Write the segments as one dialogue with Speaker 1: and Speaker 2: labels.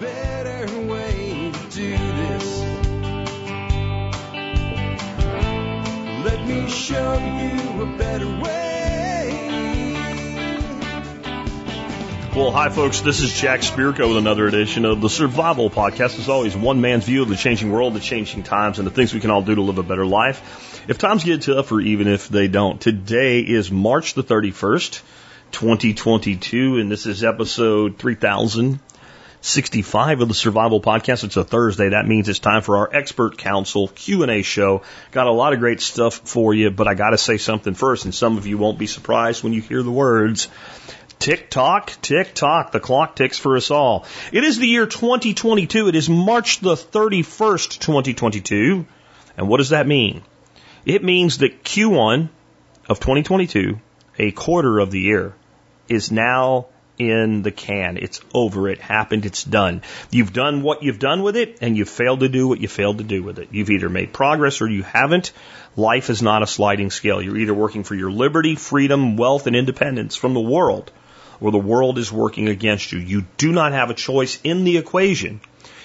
Speaker 1: better way to do this. Let me show you a better way.
Speaker 2: Well, hi, folks. This is Jack Spirko with another edition of the Survival Podcast. As always, one man's view of the changing world, the changing times, and the things we can all do to live a better life. If times get tough, or even if they don't. Today is March the 31st, 2022, and this is episode 3065 of the Survival Podcast. It's a Thursday. That means it's time for our expert council Q&A show. Got a lot of great stuff for you, but I got to say something first, and some of you won't be surprised when you hear the words Tick tock, tick tock. The clock ticks for us all. It is the year 2022. It is March the 31st, 2022. And what does that mean? It means that Q1 of 2022, a quarter of the year, is now in the can. It's over. It happened. It's done. You've done what you've done with it, and you've failed to do what you failed to do with it. You've either made progress or you haven't. Life is not a sliding scale. You're either working for your liberty, freedom, wealth, and independence from the world or the world is working against you. You do not have a choice in the equation.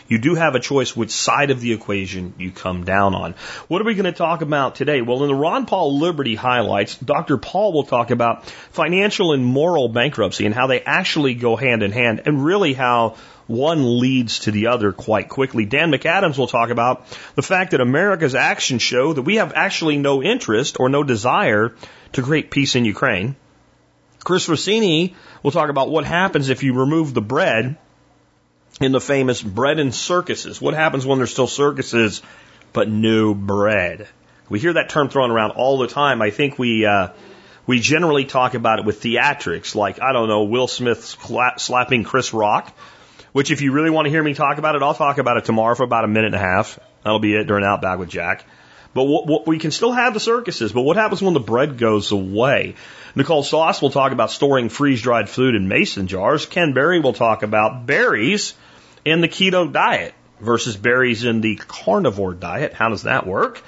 Speaker 2: You do have a choice which side of the equation you come down on. What are we going to talk about today? Well, in the Ron Paul Liberty highlights, Dr. Paul will talk about financial and moral bankruptcy and how they actually go hand in hand and really how one leads to the other quite quickly. Dan McAdams will talk about the fact that America's actions show that we have actually no interest or no desire to create peace in Ukraine. Chris Rossini will talk about what happens if you remove the bread in the famous bread and circuses. What happens when there's still circuses but no bread? We hear that term thrown around all the time. I think we uh, we generally talk about it with theatrics, like I don't know, Will Smith slapping Chris Rock. Which, if you really want to hear me talk about it, I'll talk about it tomorrow for about a minute and a half. That'll be it during Outback with Jack. But what, what, we can still have the circuses. But what happens when the bread goes away? Nicole Sauce will talk about storing freeze dried food in mason jars. Ken Berry will talk about berries in the keto diet versus berries in the carnivore diet. How does that work?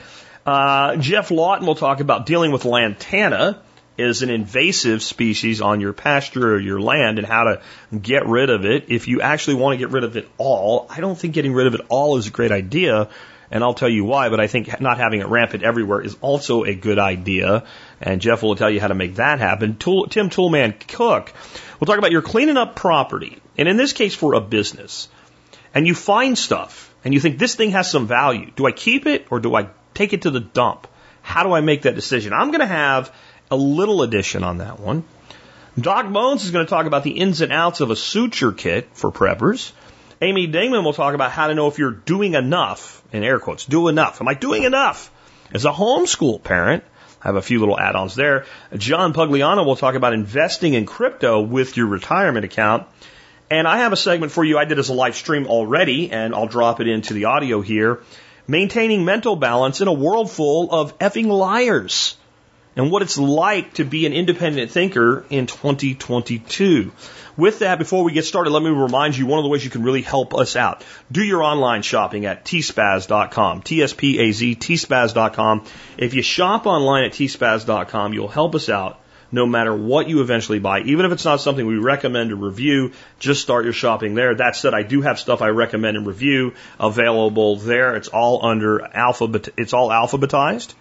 Speaker 2: Uh, Geoff Lawton will talk about dealing with lantana as an invasive species on your pasture or your land and how to get rid of it. If you actually want to get rid of it all, I don't think getting rid of it all is a great idea and I'll tell you why, but I think not having it rampant everywhere is also a good idea. And Geoff will tell you how to make that happen. Tool, Tim Toolman Cook will talk about your cleaning up property. And in this case, for a business. And you find stuff and you think this thing has some value. Do I keep it or do I take it to the dump? How do I make that decision? I'm going to have a little addition on that one. Doc Bones is going to talk about the ins and outs of a suture kit for preppers. Amy Dingmann will talk about how to know if you're doing enough, in air quotes, do enough. Am I doing enough? As a homeschool parent, I have a few little add-ons there. John Pugliano will talk about investing in crypto with your retirement account. And I have a segment for you I did as a live stream already, and I'll drop it into the audio here. Maintaining mental balance in a world full of effing liars and what it's like to be an independent thinker in 2022. With that, before we get started, let me remind you one of the ways you can really help us out. Do your online shopping at tspaz.com, T-S-P-A-Z, tspaz.com. If you shop online at tspaz.com, you'll help us out no matter what you eventually buy. Even if it's not something we recommend or review, just start your shopping there. That said, I do have stuff I recommend and review available there. It's all under alphabet, it's all alphabetized.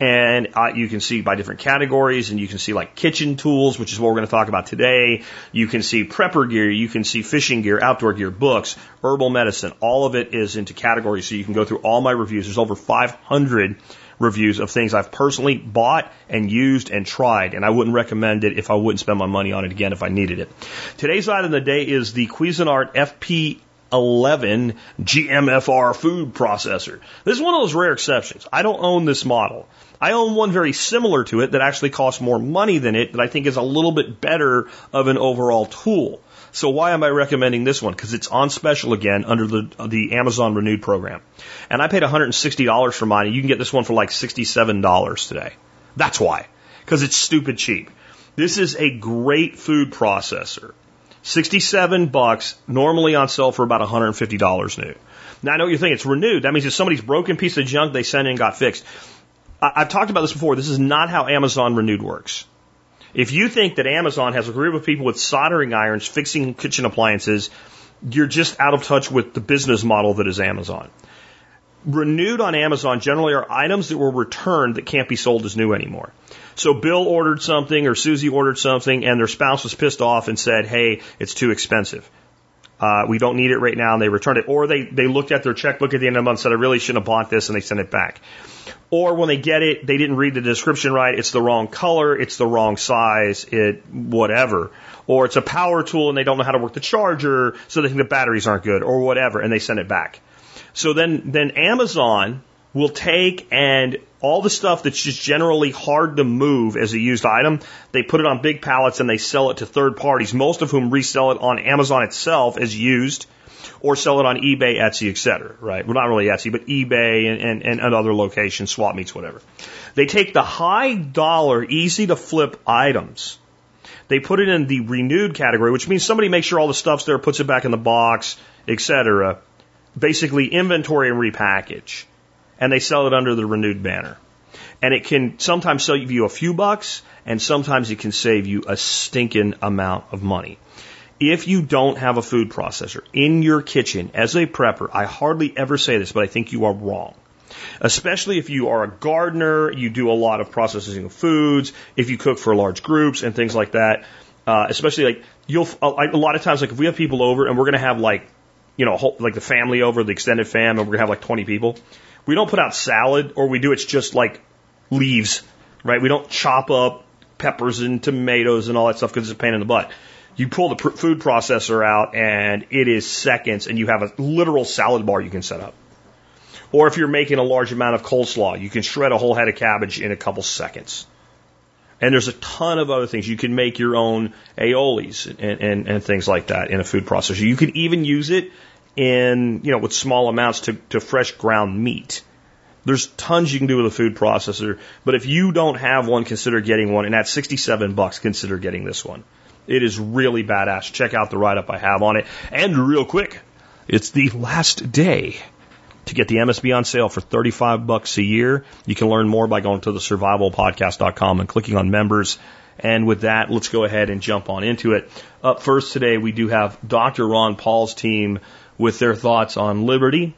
Speaker 2: And uh, you can see by different categories, and you can see like kitchen tools, which is what we're going to talk about today. You can see prepper gear, you can see fishing gear, outdoor gear, books, herbal medicine. All of it is into categories, so you can go through all my reviews. There's over 500 reviews of things I've personally bought and used and tried, and I wouldn't recommend it if I wouldn't spend my money on it again if I needed it. Today's item of the day is the Cuisinart FP 11 GMFR food processor. This is one of those rare exceptions. I don't own this model. I own one very similar to it that actually costs more money than it that I think is a little bit better of an overall tool. So why am I recommending this one? Because it's on special again under the the Amazon Renewed program, and I paid $160 for mine. And you can get this one for like $67 today. That's why, because it's stupid cheap. This is a great food processor. 67 bucks, normally on sale for about $150 new. Now I know what you're thinking, it's renewed. That means if somebody's broken piece of junk they sent in and got fixed. I've talked about this before. This is not how Amazon Renewed works. If you think that Amazon has a group of people with soldering irons fixing kitchen appliances you're just out of touch with the business model that is Amazon. Renewed on Amazon generally are items that were returned that can't be sold as new anymore. So Bill ordered something or Susie ordered something and their spouse was pissed off and said, hey, it's too expensive. Uh, we don't need it right now, and they returned it. Or they, they looked at their checkbook at the end of the month and said, I really shouldn't have bought this, and they sent it back. Or when they get it, they didn't read the description right. It's the wrong color. It's the wrong size. It, whatever. Or it's a power tool and they don't know how to work the charger, so they think the batteries aren't good or whatever, and they send it back. So then, then Amazon will take and all the stuff that's just generally hard to move as a used item, they put it on big pallets and they sell it to third parties, most of whom resell it on Amazon itself as used or sell it on eBay, Etsy, etc. Right? Well, not really Etsy, but eBay and, and, and other locations, swap meets, whatever. They take the high dollar, easy to flip items. They put it in the renewed category, which means somebody makes sure all the stuff's there, puts it back in the box, etc. Basically, inventory and repackage and they sell it under the renewed banner. And it can sometimes save you a few bucks, and sometimes it can save you a stinking amount of money. If you don't have a food processor in your kitchen as a prepper, I hardly ever say this, but I think you are wrong. Especially if you are a gardener, you do a lot of processing of foods, if you cook for large groups and things like that. Uh, especially like you'll a lot of times like if we have people over and we're gonna have like you know whole, like the family over, the extended fam, and we're gonna have like 20 people we don't put out salad or we do it's just like leaves, right? We don't chop up peppers and tomatoes and all that stuff because it's a pain in the butt. You pull the pr- food processor out and it is seconds and you have a literal salad bar you can set up. Or if you're making a large amount of coleslaw, you can shred a whole head of cabbage in a couple seconds. And there's a ton of other things. You can make your own aiolis and, and, and things like that in a food processor. You can even use it in, you know, with small amounts to, to fresh ground meat. There's tons you can do with a food processor, but if you don't have one, consider getting one. And at 67 bucks, consider getting this one. It is really badass. Check out the write up I have on it. And real quick, it's the last day to get the MSB on sale for 35 bucks a year. You can learn more by going to the survivalpodcast.com and clicking on members. And with that, let's go ahead and jump on into it. Up first today, we do have Dr. Ron Paul's team with their thoughts on liberty,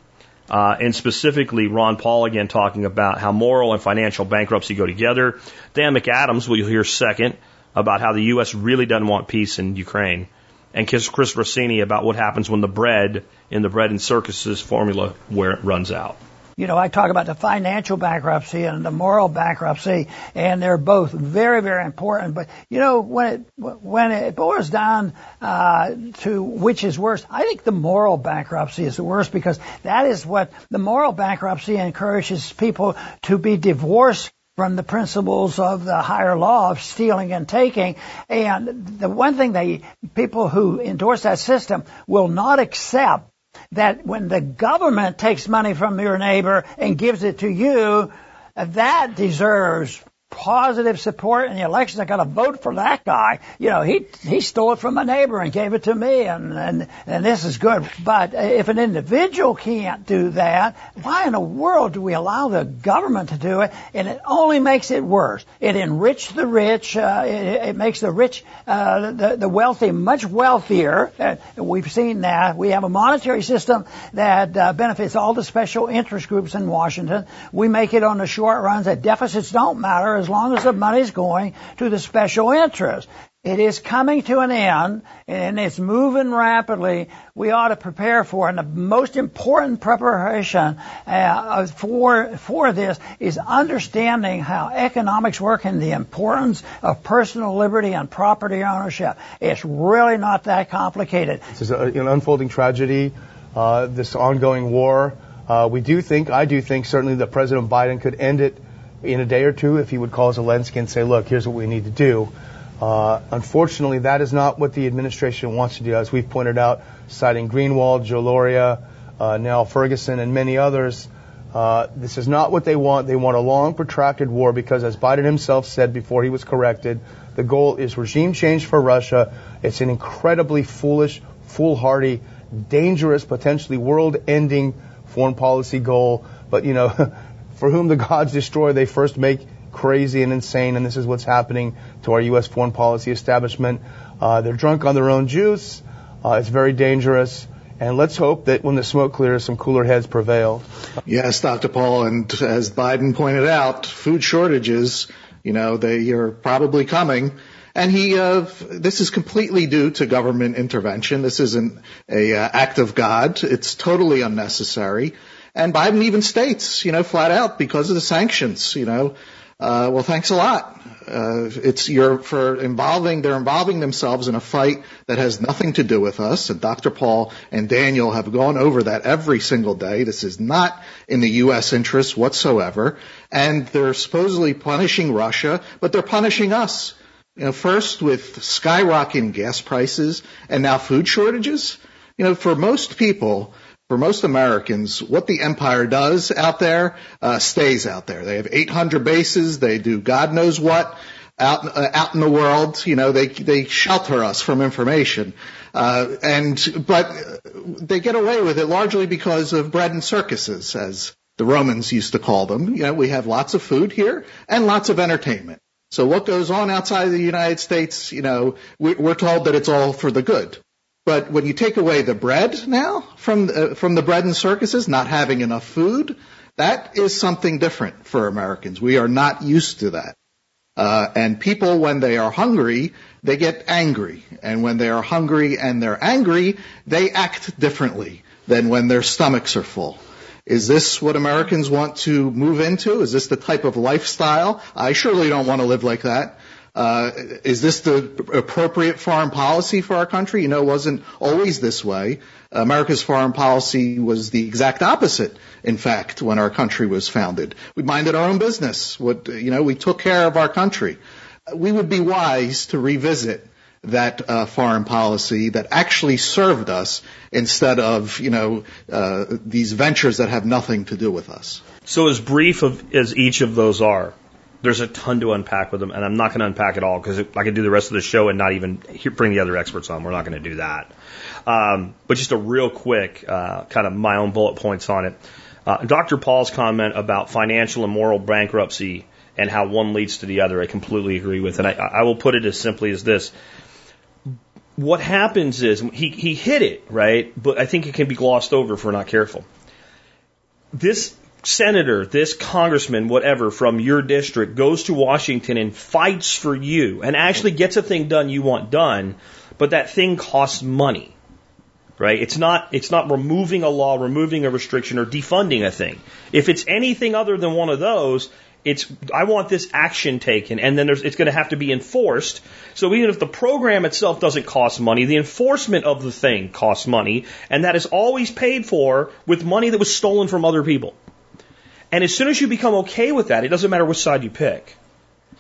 Speaker 2: uh, and specifically Ron Paul again talking about how moral and financial bankruptcy go together. Dan McAdams, we'll hear second, about how the U.S. really doesn't want peace in Ukraine. And Chris Rossini about what happens when the bread in the bread and circuses formula where it runs out.
Speaker 3: You know, I talk about the financial bankruptcy and the moral bankruptcy, and they're both very, very important. But you know, when it when it boils down uh, to which is worse, I think the moral bankruptcy is the worst because that is what the moral bankruptcy encourages people to be divorced from the principles of the higher law of stealing and taking. And the one thing they people who endorse that system will not accept that when the government takes money from your neighbor and gives it to you, that deserves positive support in the elections. I got to vote for that guy. You know, he he stole it from a neighbor and gave it to me, and and and this is good. But if an individual can't do that, why in the world do we allow the government to do it? And it only makes it worse. It enriches the rich. Uh, it, it makes the rich, uh, the the wealthy, much wealthier. Uh, we've seen that. We have a monetary system that uh, benefits all the special interest groups in Washington. We make it on the short runs that deficits don't matter as long as the money's going to the special interest. It is coming to an end and it's moving rapidly. We ought to prepare for it. And the most important preparation uh, for for this is understanding how economics work and the importance of personal liberty and property ownership. It's really not that complicated.
Speaker 4: This is a, an unfolding tragedy. Uh, this ongoing war. Uh, we do think, I do think, certainly that President Biden could end it in a day or two if he would call Zelensky and say, look, here's what we need to do. Uh, unfortunately, that is not what the administration wants to do. As we've pointed out, citing Greenwald, Joe Lauria, uh, Niall Ferguson, and many others, uh, this is not what they want. They want a long, protracted war because, as Biden himself said before he was corrected, the goal is regime change for Russia. It's an incredibly foolish, foolhardy, dangerous, potentially world-ending foreign policy goal. But, you know, for whom the gods destroy, they first make crazy and insane, and this is what's happening to our U.S. foreign policy establishment. Uh, they're drunk on their own juice. Uh, it's very dangerous. And let's hope that when the smoke clears, some cooler heads prevail.
Speaker 5: Yes, Dr. Paul, and as Biden pointed out, food shortages, you know, they are probably coming. And he, uh, this is completely due to government intervention. This isn't a uh, act of God. It's totally unnecessary. And Biden even states, you know, flat out because of the sanctions, you know, uh, well, thanks a lot. Uh, it's you're for involving they're involving themselves in a fight that has nothing to do with us. And Dr. Paul and Daniel have gone over that every single day. This is not in the U.S. interest whatsoever. And they're supposedly punishing Russia, but they're punishing us. You know, first with skyrocketing gas prices and now food shortages. You know, for most people, for most Americans, what the empire does out there uh, stays out there. They have 800 bases. They do God knows what out uh, out in the world. You know, they they shelter us from information, uh, and but they get away with it largely because of bread and circuses, as the Romans used to call them. You know, we have lots of food here and lots of entertainment. So what goes on outside of the United States, you know, we're told that it's all for the good. But when you take away the bread now from uh, from the bread and circuses, not having enough food, that is something different for Americans. We are not used to that. Uh, and people, when they are hungry, they get angry. And when they are hungry and they're angry, they act differently than when their stomachs are full. Is this what Americans want to move into? Is this the type of lifestyle? I surely don't want to live like that. Uh, is this the appropriate foreign policy for our country? You know, it wasn't always this way. America's foreign policy was the exact opposite, in fact, when our country was founded. We minded our own business. What, you know, we took care of our country. We would be wise to revisit that uh, foreign policy that actually served us instead of, you know, uh, these ventures that have nothing to do with us.
Speaker 2: So as brief of, as each of those are, there's a ton to unpack with them, and I'm not going to unpack it all because I could do the rest of the show and not even bring the other experts on. We're not going to do that. Um, but just a real quick, uh, kind of my own bullet points on it. Uh, Dr. Paul's comment about financial and moral bankruptcy and how one leads to the other, I completely agree with. And I, I will put it as simply as this. What happens is he, he hit it, right? But I think it can be glossed over if we're not careful. This senator, this congressman, whatever, from your district goes to Washington and fights for you and actually gets a thing done you want done, but that thing costs money. Right? It's not, it's not removing a law, removing a restriction, or defunding a thing. If it's anything other than one of those, it's, I want this action taken, and then it's going to have to be enforced. So even if the program itself doesn't cost money, the enforcement of the thing costs money, and that is always paid for with money that was stolen from other people. And as soon as you become okay with that, it doesn't matter which side you pick.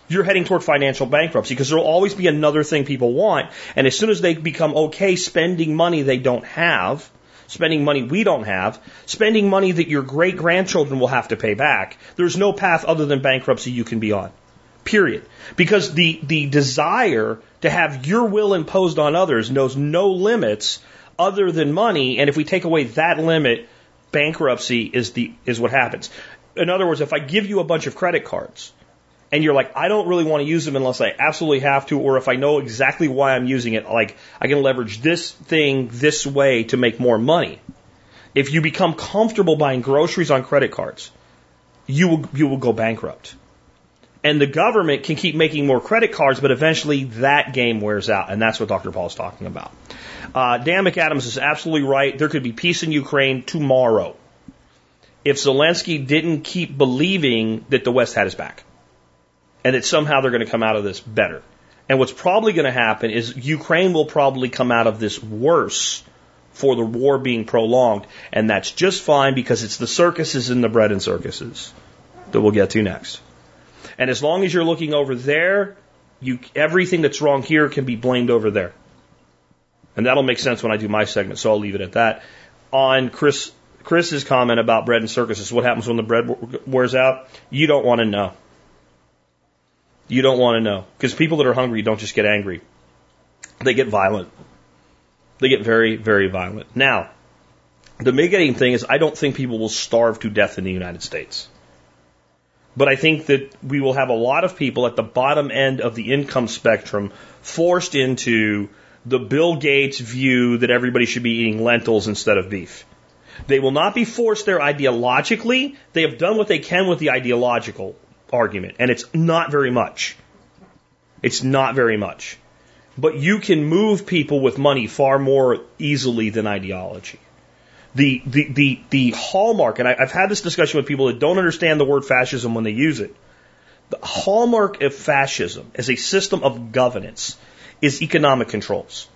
Speaker 2: You're heading toward financial bankruptcy because there will always be another thing people want. And as soon as they become okay spending money they don't have, spending money we don't have, spending money that your great grandchildren will have to pay back, there's no path other than bankruptcy you can be on. Period. Because the, the desire to have your will imposed on others knows no limits other than money. And if we take away that limit, bankruptcy is the, is what happens in other words, if I give you a bunch of credit cards and you're like, I don't really want to use them unless I absolutely have to, or if I know exactly why I'm using it, like I can leverage this thing this way to make more money. If you become comfortable buying groceries on credit cards, you will, you will go bankrupt. And the government can keep making more credit cards, but eventually that game wears out. And that's what Dr. Paul is talking about. Uh, Dan McAdams is absolutely right. There could be peace in Ukraine tomorrow if Zelensky didn't keep believing that the West had his back and that somehow they're going to come out of this better. And what's probably going to happen is Ukraine will probably come out of this worse for the war being prolonged. And that's just fine because it's the circuses and the bread and circuses that we'll get to next. And as long as you're looking over there, you, everything that's wrong here can be blamed over there. And that'll make sense when I do my segment, so I'll leave it at that. On Chris Chris's comment about bread and circuses, what happens when the bread wears out? You don't want to know. You don't want to know. Because people that are hungry don't just get angry. They get violent. They get very, very violent. Now, the mitigating thing is I don't think people will starve to death in the United States. But I think that we will have a lot of people at the bottom end of the income spectrum forced into the Bill Gates view that everybody should be eating lentils instead of beef. They will not be forced there ideologically. They have done what they can with the ideological argument, and it's not very much. It's not very much. But you can move people with money far more easily than ideology. The, the, the, the hallmark, and I, I've had this discussion with people that don't understand the word fascism when they use it. The hallmark of fascism as a system of governance is economic controls.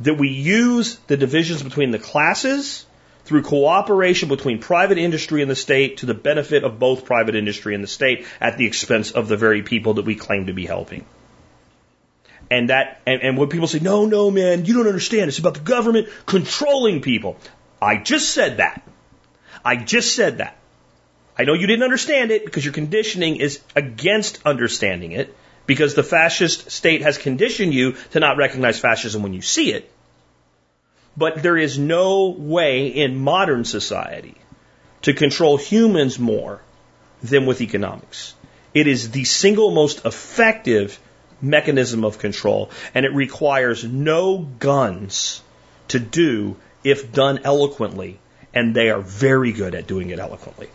Speaker 2: That we use the divisions between the classes through cooperation between private industry and the state to the benefit of both private industry and the state at the expense of the very people that we claim to be helping. And that, and, and when people say, no, no, man, you don't understand. It's about the government controlling people. I just said that. I just said that. I know you didn't understand it because your conditioning is against understanding it because the fascist state has conditioned you to not recognize fascism when you see it. But there is no way in modern society to control humans more than with economics. It is the single most effective mechanism of control, and it requires no guns to do if done eloquently, and they are very good at doing it eloquently.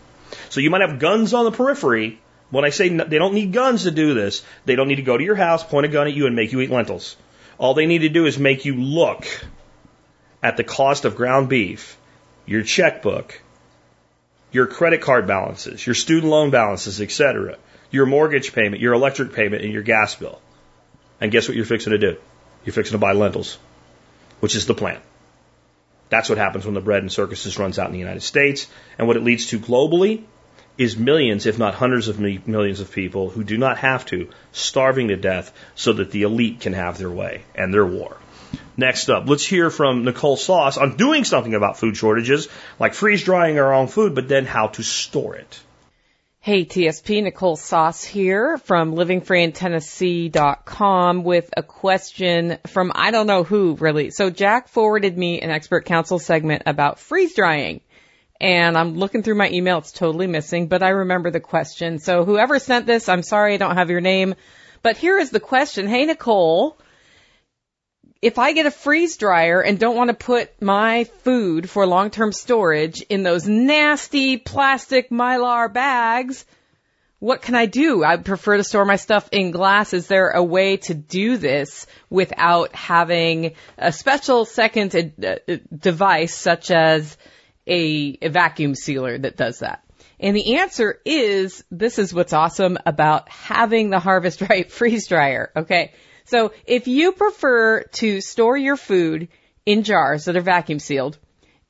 Speaker 2: So you might have guns on the periphery. When I say they don't need guns to do this, they don't need to go to your house, point a gun at you, and make you eat lentils. All they need to do is make you look at the cost of ground beef, your checkbook, your credit card balances, your student loan balances, etc., your mortgage payment, your electric payment, and your gas bill. And guess what you're fixing to do? You're fixing to buy lentils, which is the plan. That's what happens when the bread and circuses runs out in the United States. And what it leads to globally is millions, if not hundreds of millions of people who do not have to, starving to death so that the elite can have their way and their war. Next up, let's hear from Nicole Sauce on doing something about food shortages, like freeze drying our own food, but then how to store it.
Speaker 6: Hey, TSP, Nicole Sauce here from livingfreeintennessee.com with a question from I don't know who really. So Jack forwarded me an expert council segment about freeze drying. And I'm looking through my email. It's totally missing, but I remember the question. So whoever sent this, I'm sorry I don't have your name. But here is the question. Hey, Nicole, if I get a freeze dryer and don't want to put my food for long-term storage in those nasty plastic mylar bags, what can I do? I prefer to store my stuff in glass. Is there a way to do this without having a special second uh, uh, device such as a, a vacuum sealer that does that? And the answer is this is what's awesome about having the Harvest Right freeze dryer. Okay. So if you prefer to store your food in jars that are vacuum sealed,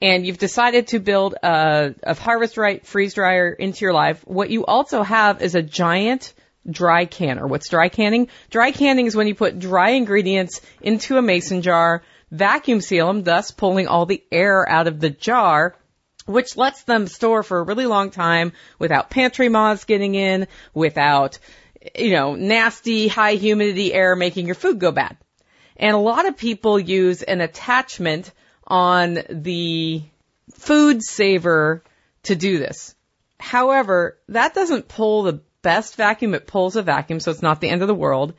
Speaker 6: and you've decided to build a, a Harvest Right freeze dryer into your life, what you also have is a giant dry canner. What's dry canning? Dry canning is when you put dry ingredients into a mason jar, vacuum seal them, thus pulling all the air out of the jar, which lets them store for a really long time without pantry moths getting in, without you know, nasty high humidity air making your food go bad. And a lot of people use an attachment on the food saver to do this. However, that doesn't pull the best vacuum. It pulls a vacuum, so it's not the end of the world.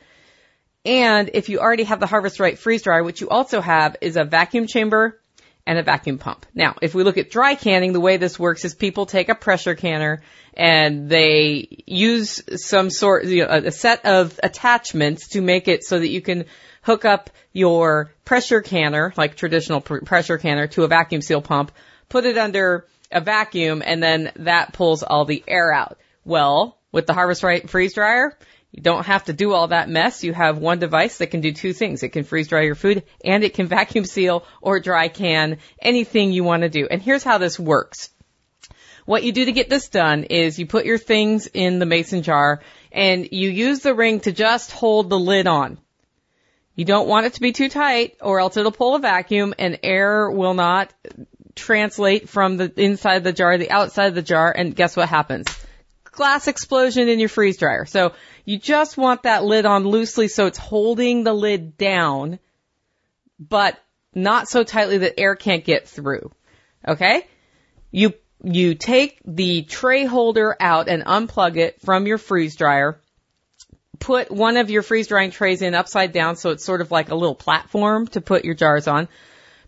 Speaker 6: And if you already have the Harvest Right freeze dryer, which you also have is a vacuum chamber and a vacuum pump. Now, if we look at dry canning, the way this works is people take a pressure canner and they use some sort, you know, a set of attachments to make it so that you can hook up your pressure canner, like traditional pr- pressure canner, to a vacuum seal pump, put it under a vacuum, and then that pulls all the air out. Well, with the Harvest Right freeze dryer, you don't have to do all that mess. You have one device that can do two things. It can freeze dry your food and it can vacuum seal or dry can anything you want to do. And here's how this works. What you do to get this done is you put your things in the mason jar and you use the ring to just hold the lid on. You don't want it to be too tight or else it'll pull a vacuum and air will not translate from the inside of the jar to the outside of the jar and guess what happens? Glass explosion in your freeze dryer. So you just want that lid on loosely so it's holding the lid down, but not so tightly that air can't get through. Okay? You, you take the tray holder out and unplug it from your freeze dryer, put one of your freeze drying trays in upside down so it's sort of like a little platform to put your jars on.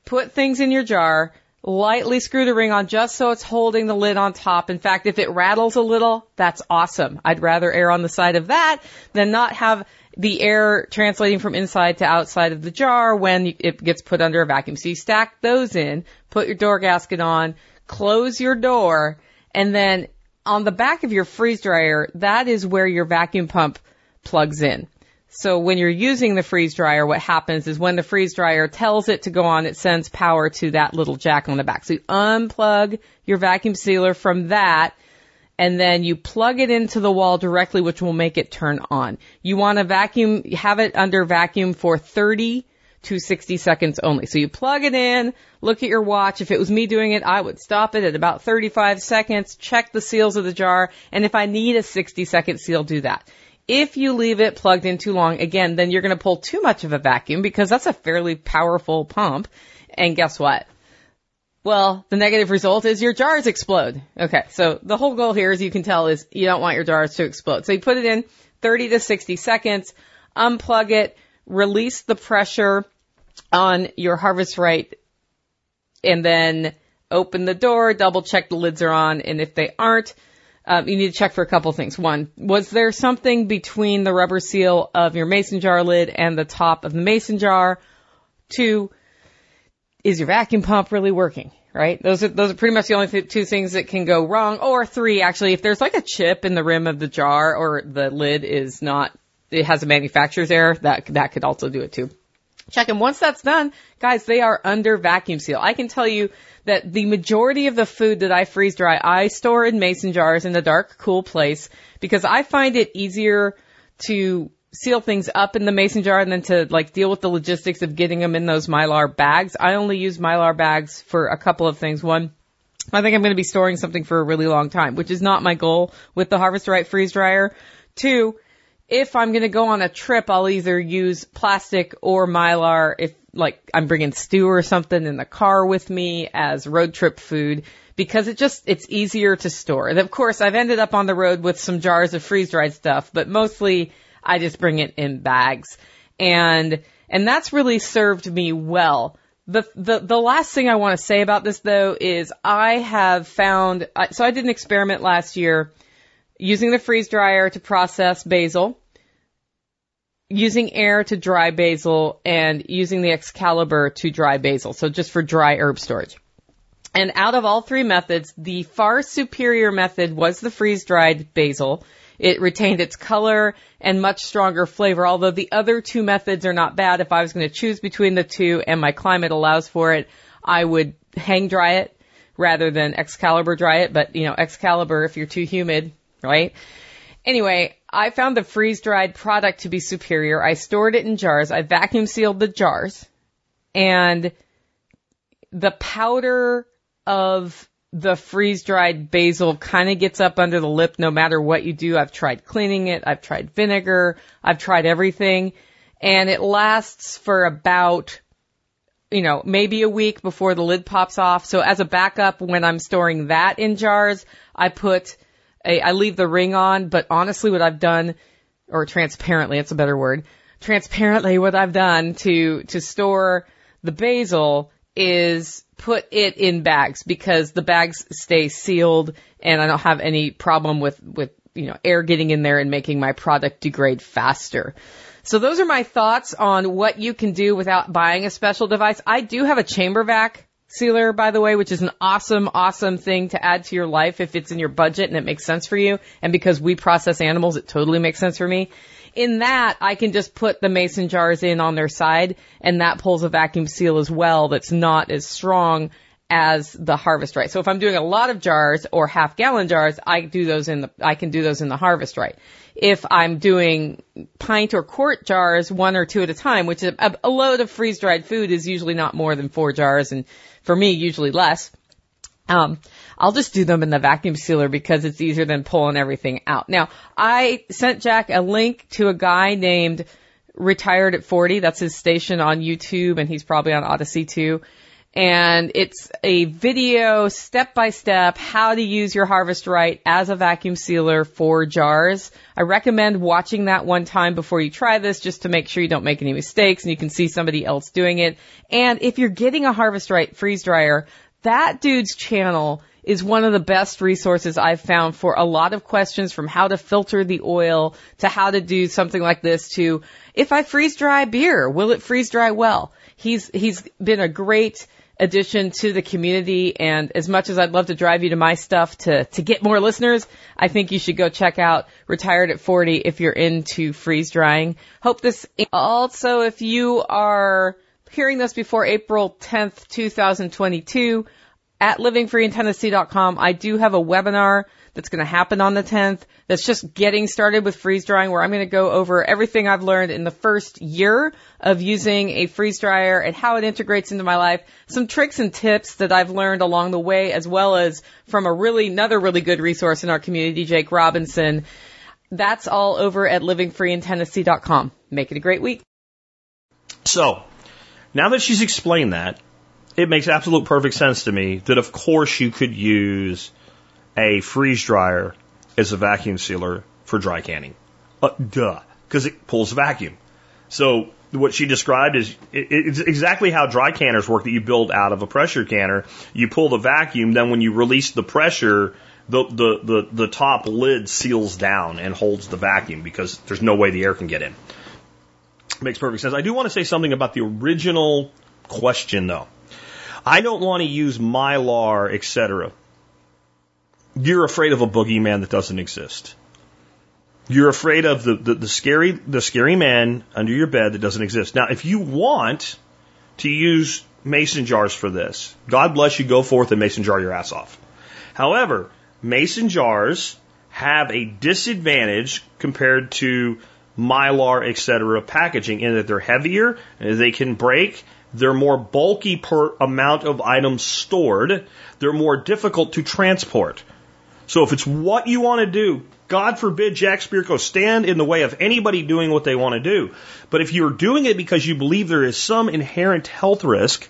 Speaker 6: Put things in your jar, lightly screw the ring on just so it's holding the lid on top. In fact, if it rattles a little, that's awesome. I'd rather err on the side of that than not have the air translating from inside to outside of the jar when it gets put under a vacuum. So you stack those in, put your door gasket on, close your door, and then on the back of your freeze dryer, that is where your vacuum pump plugs in. So when you're using the freeze dryer, what happens is when the freeze dryer tells it to go on, it sends power to that little jack on the back. So you unplug your vacuum sealer from that and then you plug it into the wall directly, which will make it turn on. You want to vacuum, have it under vacuum for 30 to 60 seconds only. So you plug it in, look at your watch. If it was me doing it, I would stop it at about 35 seconds, check the seals of the jar, and if I need a 60 second seal, do that. If you leave it plugged in too long, again, then you're going to pull too much of a vacuum because that's a fairly powerful pump. And guess what? Well, the negative result is your jars explode. Okay, so the whole goal here, as you can tell, is you don't want your jars to explode. So you put it in 30 to 60 seconds, unplug it, release the pressure on your Harvest Right, and then open the door, double check the lids are on, and if they aren't, um, you need to check for a couple things. One, was there something between the rubber seal of your mason jar lid and the top of the mason jar? Two, is your vacuum pump really working? Right? Those are, those are pretty much the only th- two things that can go wrong. Or three, actually, if there's like a chip in the rim of the jar or the lid is not, it has a manufacturer's error, that, that could also do it too. Check and once that's done, guys, they are under vacuum seal. I can tell you that the majority of the food that I freeze dry, I store in mason jars in a dark, cool place because I find it easier to seal things up in the mason jar and then to like deal with the logistics of getting them in those mylar bags. I only use mylar bags for a couple of things. One, I think I'm going to be storing something for a really long time, which is not my goal with the Harvest Right freeze dryer. Two, if I'm going to go on a trip, I'll either use plastic or mylar if like I'm bringing stew or something in the car with me as road trip food because it just, it's easier to store. And of course, I've ended up on the road with some jars of freeze dried stuff, but mostly I just bring it in bags. And, and that's really served me well. The, the, the last thing I want to say about this though is I have found, so I did an experiment last year using the freeze dryer to process basil, using air to dry basil, and using the Excalibur to dry basil. So just for dry herb storage. And out of all three methods, the far superior method was the freeze dried basil. It retained its color and much stronger flavor, although the other two methods are not bad. If I was going to choose between the two and my climate allows for it, I would hang dry it rather than Excalibur dry it. But, you know, Excalibur, if you're too humid, right? Anyway, I found the freeze dried product to be superior. I stored it in jars. I vacuum sealed the jars and the powder of the freeze dried basil kind of gets up under the lip no matter what you do. I've tried cleaning it. I've tried vinegar. I've tried everything and it lasts for about you know, maybe a week before the lid pops off. So as a backup, when I'm storing that in jars, I put I leave the ring on, but honestly what I've done, or transparently, it's a better word, transparently what I've done to, to store the basil is put it in bags because the bags stay sealed and I don't have any problem with, with, you know, air getting in there and making my product degrade faster. So those are my thoughts on what you can do without buying a special device. I do have a chamber vac sealer, by the way, which is an awesome, awesome thing to add to your life if it's in your budget and it makes sense for you. And because we process animals, it totally makes sense for me in that, I can just put the mason jars in on their side and that pulls a vacuum seal as well that's not as strong as the harvest right. So if I'm doing a lot of jars or half gallon jars, I do those in the, I can do those in the harvest right. If I'm doing pint or quart jars, one or two at a time, which is a, a load of freeze dried food is usually not more than four jars and for me, usually less. Um, I'll just do them in the vacuum sealer because it's easier than pulling everything out. Now, I sent Jack a link to a guy named Retired at 40. That's his station on YouTube and he's probably on Odysee too. And it's a video step by step how to use your Harvest Right as a vacuum sealer for jars. I recommend watching that one time before you try this just to make sure you don't make any mistakes and you can see somebody else doing it. And if you're getting a Harvest Right freeze dryer, that dude's channel is one of the best resources I've found for a lot of questions from how to filter the oil to how to do something like this to if I freeze dry beer, will it freeze dry well? He's, he's been a great addition to the community. And as much as I'd love to drive you to my stuff to, to get more listeners, I think you should go check out Retired at 40 if you're into freeze drying. Hope this also, if you are hearing this before April 10th, 2022, at livingfreeintennessee.com, I do have a webinar that's going to happen on the 10th that's just getting started with freeze drying where I'm going to go over everything I've learned in the first year of using a freeze dryer and how it integrates into my life, some tricks and tips that I've learned along the way as well as from a really, another really good resource in our community, Jake Robinson. That's all over at livingfreeintennessee.com. Make it a great week.
Speaker 2: So, now that she's explained that, it makes absolute perfect sense to me that of course you could use a freeze dryer is a vacuum sealer for dry canning. Uh, duh, because it pulls vacuum. So what she described is it, it's exactly how dry canners work that you build out of a pressure canner. You pull the vacuum, then when you release the pressure, the, the, the, the top lid seals down and holds the vacuum because there's no way the air can get in. Makes perfect sense. I do want to say something about the original question though. I don't want to use mylar, etc you're afraid of a boogeyman that doesn't exist. You're afraid of the, the, the, scary the scary man under your bed that doesn't exist. Now, if you want to use mason jars for this, God bless you, go forth and mason jar your ass off. However, mason jars have a disadvantage compared to mylar, etc. packaging in that they're heavier, they can break, they're more bulky per amount of items stored, they're more difficult to transport. So if it's what you want to do, God forbid Jack Spirko stand in the way of anybody doing what they want to do. But if you're doing it because you believe there is some inherent health risk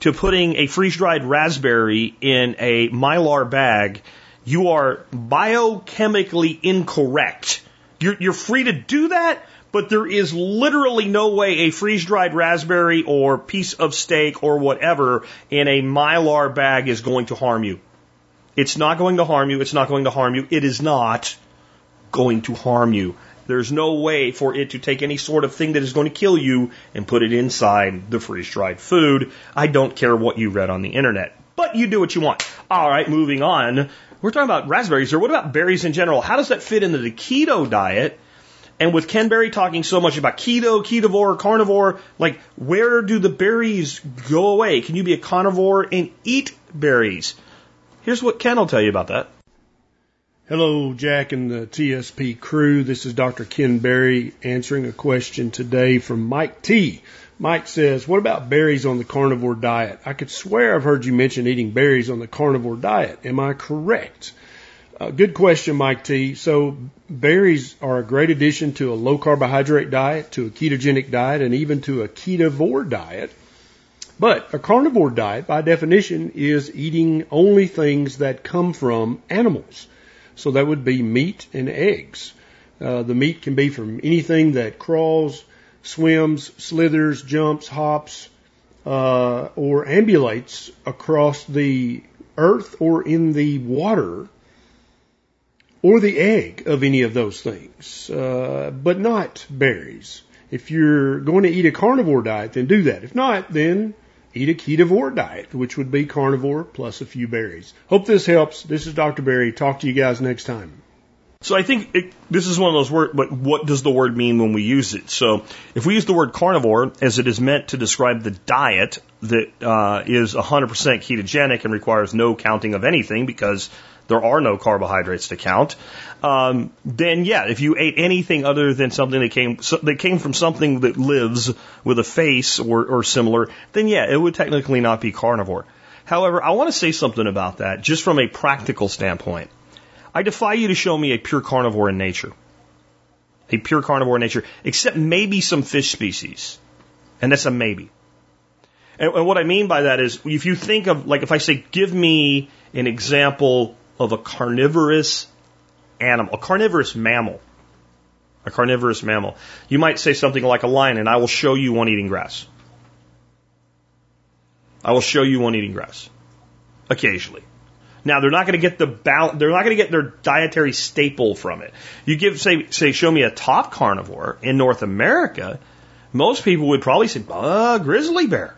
Speaker 2: to putting a freeze dried raspberry in a mylar bag, you are biochemically incorrect. You're, you're free to do that, but there is literally no way a freeze dried raspberry or piece of steak or whatever in a mylar bag is going to harm you. It's not going to harm you. It's not going to harm you. It is not going to harm you. There's no way for it to take any sort of thing that is going to kill you and put it inside the freeze dried food. I don't care what you read on the internet, but you do what you want. All right, moving on. We're talking about raspberries here. What about berries in general? How does that fit into the keto diet? And with Ken Berry talking so much about keto, ketovore, carnivore, like where do the berries go away? Can you be a carnivore and eat berries? Here's what Ken will tell you about that.
Speaker 7: Hello, Jack and the TSP crew. This is Dr. Ken Berry answering a question today from Mike T. Mike says, What about berries on the carnivore diet? I could swear I've heard you mention eating berries on the carnivore diet. Am I correct? Uh, good question, Mike T. So, berries are a great addition to a low carbohydrate diet, to a ketogenic diet, and even to a ketovore diet. But a carnivore diet, by definition, is eating only things that come from animals. So that would be meat and eggs. Uh, the meat can be from anything that crawls, swims, slithers, jumps, hops, uh, or ambulates across the earth or in the water, or the egg of any of those things, uh, but not berries. If you're going to eat a carnivore diet, then do that. If not, then eat a ketovore diet, which would be carnivore plus a few berries. Hope this helps. This is Dr. Berry. Talk to you guys next time.
Speaker 2: So I think it, this is one of those words, but what does the word mean when we use it? So if we use the word carnivore as it is meant to describe the diet that uh, is 100% ketogenic and requires no counting of anything because there are no carbohydrates to count, um, then yeah, if you ate anything other than something that came so, that came from something that lives with a face or, or similar, then yeah, it would technically not be carnivore. However, I want to say something about that just from a practical standpoint. I defy you to show me a pure carnivore in nature. A pure carnivore in nature, except maybe some fish species. And that's a maybe. And, and what I mean by that is if you think of, like, if I say, give me an example of a carnivorous animal, a carnivorous mammal, a carnivorous mammal, you might say something like a lion, and I will show you one eating grass. I will show you one eating grass occasionally. Now they're not going to get the bal- they're not going to get their dietary staple from it. You give say say show me a top carnivore in North America, most people would probably say uh, grizzly bear.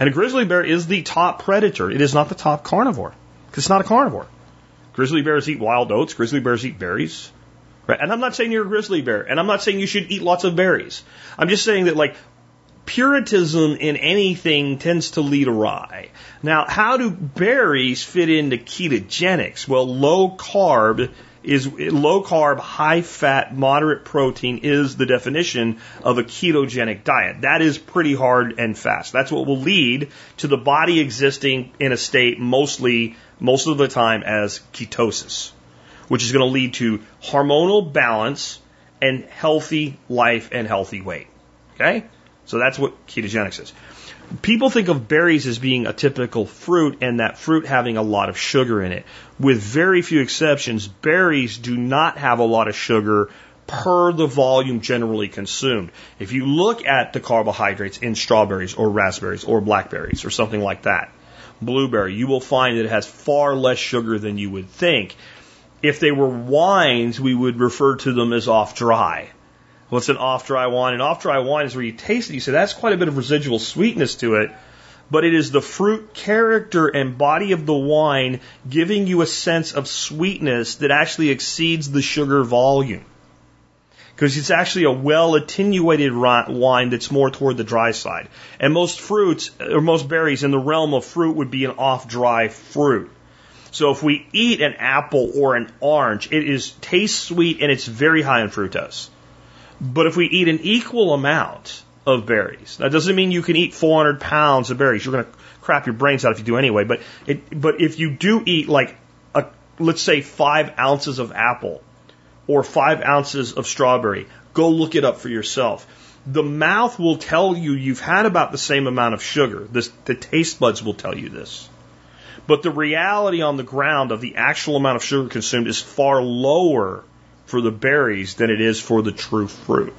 Speaker 2: And a grizzly bear is the top predator. It is not the top carnivore because it's not a carnivore. Grizzly bears eat wild oats. Grizzly bears eat berries. Right? And I'm not saying you're a grizzly bear, and I'm not saying you should eat lots of berries. I'm just saying that like Puritanism in anything tends to lead awry. Now, how do berries fit into ketogenics? Well, low carb is low carb, high fat, moderate protein is the definition of a ketogenic diet. That is pretty hard and fast. That's what will lead to the body existing in a state mostly, most of the time as ketosis, which is going to lead to hormonal balance and healthy life and healthy weight. Okay? So that's what ketogenics is. People think of berries as being a typical fruit and that fruit having a lot of sugar in it. With very few exceptions, berries do not have a lot of sugar per the volume generally consumed. If you look at the carbohydrates in strawberries or raspberries or blackberries or something like that, blueberry, you will find that it has far less sugar than you would think. If they were wines, we would refer to them as off dry. What's an off dry wine? An off dry wine is where you taste it, you say that's quite a bit of residual sweetness to it, but it is the fruit character and body of the wine giving you a sense of sweetness that actually exceeds the sugar volume. Because it's actually a well attenuated wine that's more toward the dry side. And most fruits, or most berries in the realm of fruit would be an off dry fruit. So if we eat an apple or an orange, it is tastes sweet and it's very high in fructose. But if we eat an equal amount of berries, that doesn't mean you can eat 400 pounds of berries. You're going to crap your brains out if you do anyway. But it, but if you do eat like a, let's say five ounces of apple or five ounces of strawberry, go look it up for yourself. The mouth will tell you you've had about the same amount of sugar. This, the taste buds will tell you this. But the reality on the ground of the actual amount of sugar consumed is far lower for the berries than it is for the true fruit.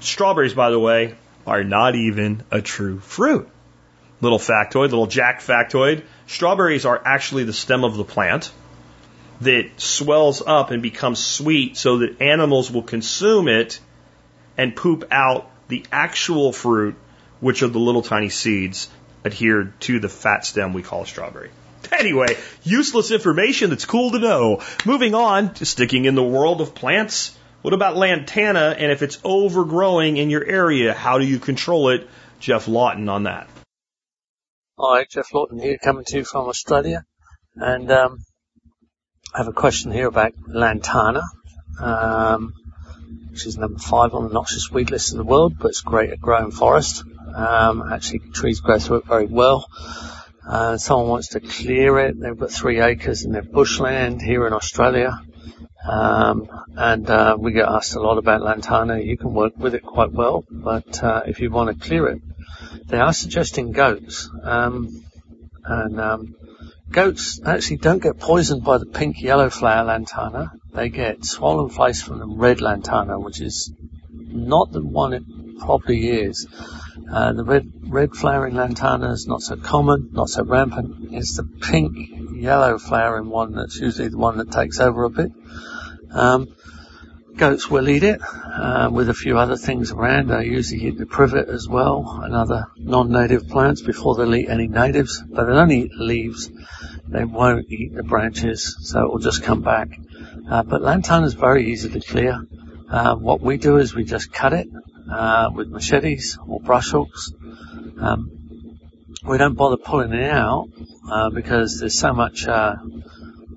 Speaker 2: Strawberries, by the way, are not even a true fruit. Little factoid, little jack factoid. Strawberries are actually the stem of the plant that swells up and becomes sweet so that animals will consume it and poop out the actual fruit, which are the little tiny seeds adhered to the fat stem we call a strawberry. Anyway, useless information that's cool to know. Moving on sticking in the world of plants. What about lantana? And if it's overgrowing in your area, how do you control it? Geoff Lawton on that.
Speaker 8: Hi, Geoff Lawton here, coming to you from Australia. And um, I have a question here about lantana, um, which is number five on the noxious weed list in the world, but it's great at growing forest. Um, actually, trees grow through it very well. Uh, someone wants to clear it. They've got three acres in their bushland here in Australia. Um, and uh, we get asked a lot about lantana. You can work with it quite well, but uh, if you want to clear it, they are suggesting goats. Um, and um, goats actually don't get poisoned by the pink yellow flower lantana. They get swollen face from the red lantana, which is not the one it probably is. Uh, the red, red flowering lantana is not so common, not so rampant. It's the pink, yellow flowering one that's usually the one that takes over a bit. Um, goats will eat it, uh, with a few other things around. They usually eat the privet as well and other non-native plants before they'll eat any natives, but they only eat leaves. They won't eat the branches, so it will just come back. Uh, but lantana is very easy to clear. Uh, what we do is we just cut it uh, with machetes or brush hooks. Um, we don't bother pulling it out uh, because there's so much uh,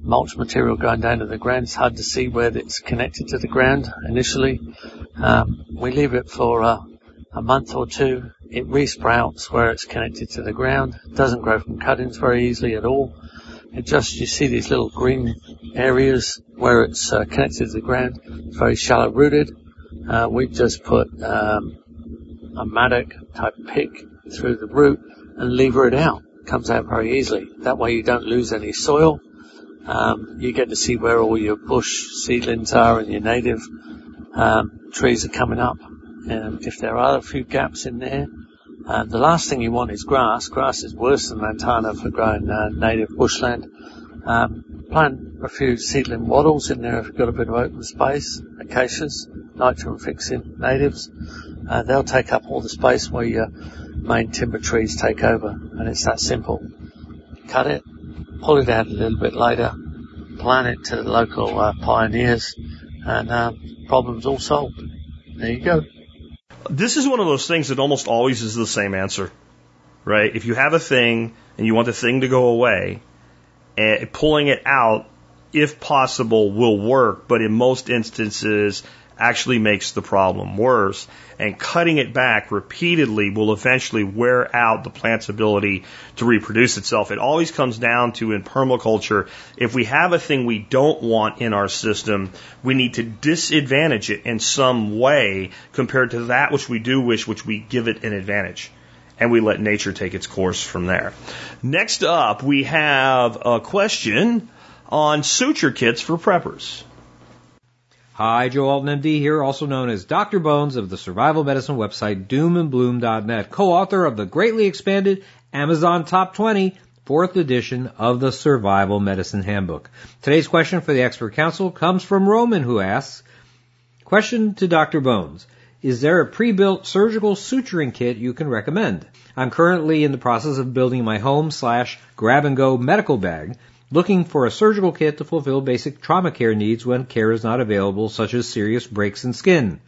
Speaker 8: mulch material going down to the ground. It's hard to see where it's connected to the ground initially. Um, we leave it for a month or two. It resprouts where it's connected to the ground. Doesn't grow from cuttings very easily at all. It just you see these little green areas where it's uh, connected to the ground. Very shallow rooted. Uh, we just put um, a mattock type pick through the root and lever it out. It comes out very easily. That way you don't lose any soil. Um, you get to see where all your bush seedlings are and your native um, trees are coming up. If there are a few gaps in there, um, the last thing you want is grass. Grass is worse than lantana for growing uh, native bushland. Um, plant a few seedling wattles in there if you've got a bit of open space, acacias, nitrogen fixing natives. Uh, they'll take up all the space where your main timber trees take over, and it's that simple. Cut it, pull it out a little bit later, plant it to the local uh, pioneers, and uh, problems all solved. There you go.
Speaker 2: This is one of those things that almost always is the same answer, right? If you have a thing and you want the thing to go away, eh, pulling it out, if possible, will work, but in most instances, actually makes the problem worse. And cutting it back repeatedly will eventually wear out the plant's ability to reproduce itself. It always comes down to in permaculture, if we have a thing we don't want in our system, we need to disadvantage it in some way compared to that which we do wish, which we give it an advantage and we let nature take its course from there. Next up, we have a question on suture kits for preppers.
Speaker 9: Hi, Joe Alton MD here, also known as Dr. Bones of the survival medicine website doomandbloom.net, co-author of the greatly expanded Amazon Top 20 fourth edition of the Survival Medicine Handbook. Today's question for the expert council comes from Roman who asks, question to Dr. Bones. Is there a pre-built surgical suturing kit you can recommend? I'm currently in the process of building my home slash grab and go medical bag looking for a surgical kit to fulfill basic trauma care needs when care is not available, such as serious breaks in skin.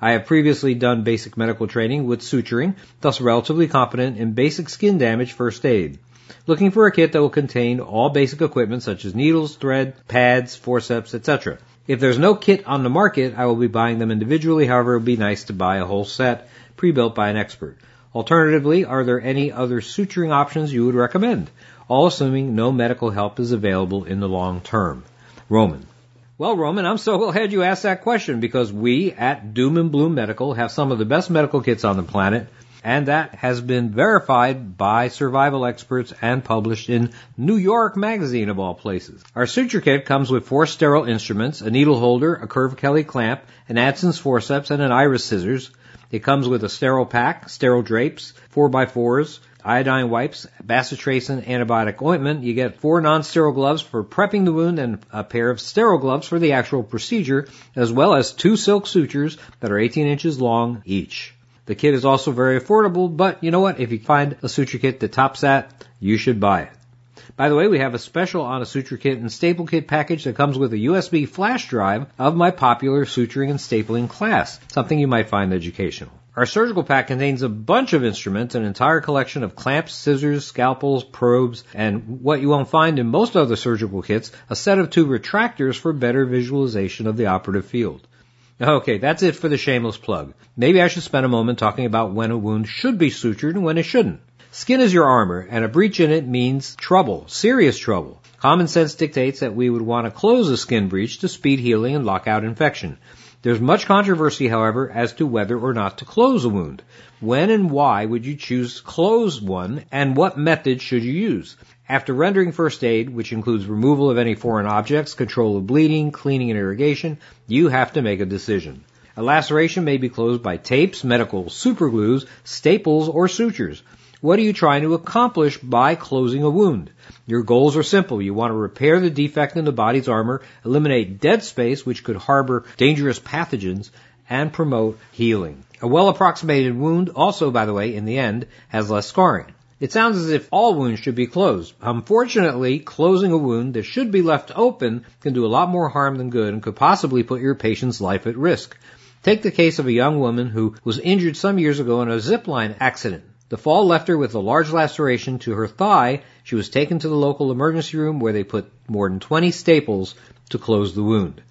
Speaker 9: I have previously done basic medical training with suturing, thus relatively competent in basic skin damage first aid. Looking for a kit that will contain all basic equipment such as needles, thread, pads, forceps, etc. If there's no kit on the market, I will be buying them individually. However, it would be nice to buy a whole set pre-built by an expert. Alternatively, are there any other suturing options you would recommend? All assuming no medical help is available in the long term. Roman. Well, Roman, I'm so glad you asked that question because we at Doom and Bloom Medical have some of the best medical kits on the planet, and that has been verified by survival experts and published in New York Magazine of all places. Our suture kit comes with four sterile instruments, a needle holder, a Curve Kelly clamp, an Adson's forceps, and an iris scissors. It comes with a sterile pack, sterile drapes, 4x4s, iodine wipes, bacitracin antibiotic ointment. You get four non-sterile gloves for prepping the wound and a pair of sterile gloves for the actual procedure, as well as two silk sutures that are 18 inches long each. The kit is also very affordable, but you know what? If you find a suture kit that tops that, you should buy it. By the way, we have a special on a suture kit and staple kit package that comes with a USB flash drive of my popular suturing and stapling class, something you might find educational. Our surgical pack contains a bunch of instruments, an entire collection of clamps, scissors, scalpels, probes, and what you won't find in most other surgical kits, a set of two retractors for better visualization of the operative field. Okay, that's it for the shameless plug. Maybe I should spend a moment talking about when a wound should be sutured and when it shouldn't. Skin is your armor, and a breach in it means trouble, serious trouble. Common sense dictates that we would want to close a skin breach to speed healing and lock out infection. There's much controversy, however, as to whether or not to close a wound. When and why would you choose to close one, and what method should you use? After rendering first aid, which includes removal of any foreign objects, control of bleeding, cleaning and irrigation, you have to make a decision. A laceration may be closed by tapes, medical superglues, staples, or sutures. What are you trying to accomplish by closing a wound? Your goals are simple. You want to repair the defect in the body's armor, eliminate dead space, which could harbor dangerous pathogens, and promote healing. A well approximated wound also, by the way, in the end, has less scarring. It sounds as if all wounds should be closed. Unfortunately, closing a wound that should be left open can do a lot more harm than good and could possibly put your patient's life at risk. Take the case of a young woman who was injured some years ago in a zipline accident. The fall left her with a large laceration to her thigh. She was taken to the local emergency room where they put more than 20 staples to close the wound.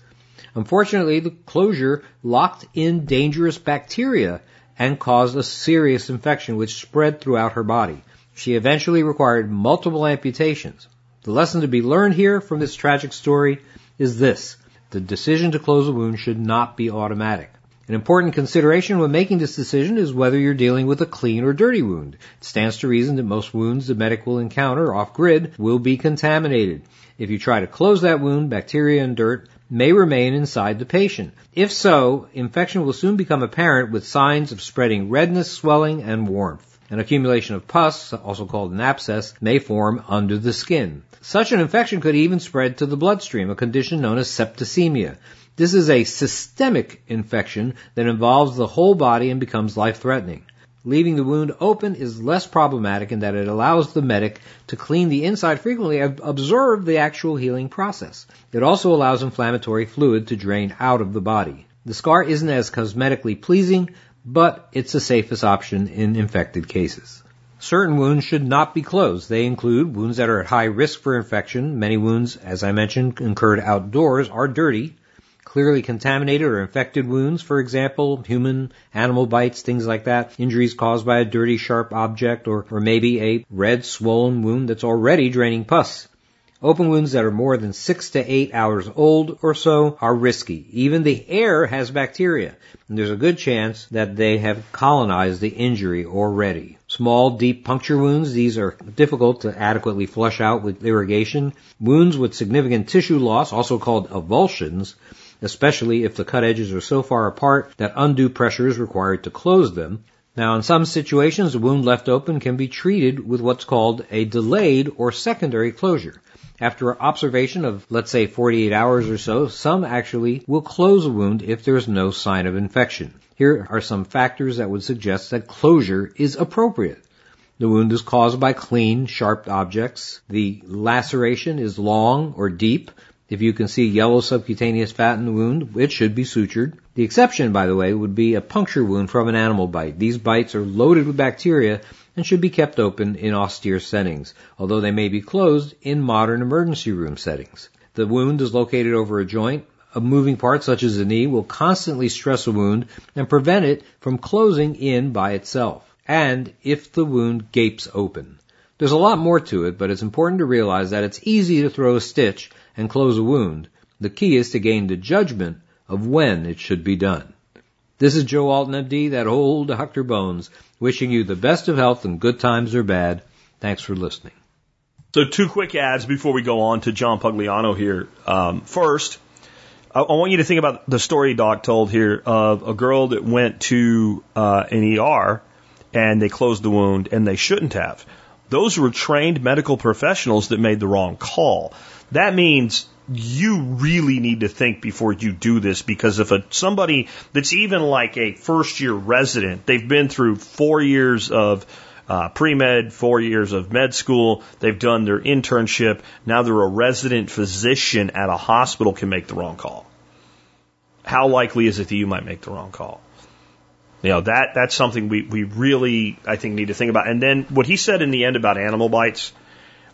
Speaker 9: Unfortunately, the closure locked in dangerous bacteria and caused a serious infection which spread throughout her body. She eventually required multiple amputations. The lesson to be learned here from this tragic story is this. The decision to close a wound should not be automatic. An important consideration when making this decision is whether you're dealing with a clean or dirty wound. It stands to reason that most wounds the medic will encounter off grid will be contaminated. If you try to close that wound, bacteria and dirt may remain inside the patient. If so, infection will soon become apparent with signs of spreading redness, swelling, and warmth. An accumulation of pus, also called an abscess, may form under the skin. Such an infection could even spread to the bloodstream, a condition known as septicemia. This is a systemic infection that involves the whole body and becomes life-threatening. Leaving the wound open is less problematic in that it allows the medic to clean the inside frequently and observe the actual healing process. It also allows inflammatory fluid to drain out of the body. The scar isn't as cosmetically pleasing, but it's the safest option in infected cases. Certain wounds should not be closed. They include wounds that are at high risk for infection. Many wounds, as I mentioned, incurred outdoors are dirty clearly contaminated or infected wounds, for example, human, animal bites, things like that, injuries caused by a dirty, sharp object, or, or maybe a red, swollen wound that's already draining pus. Open wounds that are more than six to eight hours old or so are risky. Even the air has bacteria, and there's a good chance that they have colonized the injury already. Small, deep puncture wounds, these are difficult to adequately flush out with irrigation. Wounds with significant tissue loss, also called avulsions, especially if the cut edges are so far apart that undue pressure is required to close them. Now, in some situations, a wound left open can be treated with what's called a delayed or secondary closure. After observation of, let's say, 48 hours or so, some actually will close a wound if there's no sign of infection. Here are some factors that would suggest that closure is appropriate. The wound is caused by clean, sharp objects. The laceration is long or deep. If you can see yellow subcutaneous fat in the wound, it should be sutured. The exception, by the way, would be a puncture wound from an animal bite. These bites are loaded with bacteria and should be kept open in austere settings, although they may be closed in modern emergency room settings. The wound is located over a joint. A moving part such as the knee will constantly stress a wound and prevent it from closing in by itself. And if the wound gapes open. There's a lot more to it, but it's important to realize that it's easy to throw a stitch and close a wound. The key is to gain the judgment of when it should be done. This is Joe Alton, MD, that old Dr. Bones, wishing you the best of health and good times or bad. Thanks for listening.
Speaker 2: So, two quick ads before we go on to John Pugliano here. Um, first, I, I, want you to think about the story Doc told here of a girl that went to uh, an ER and they closed the wound and they shouldn't have. Those were trained medical professionals that made the wrong call. That means you really need to think before you do this because if a somebody that's even like a first year resident, they've been through four years of uh, pre med, four years of med school, they've done their internship, now they're a resident physician at a hospital can make the wrong call. How likely is it that you might make the wrong call? You know, that, that's something we, we really, I think, need to think about. And then what he said in the end about animal bites,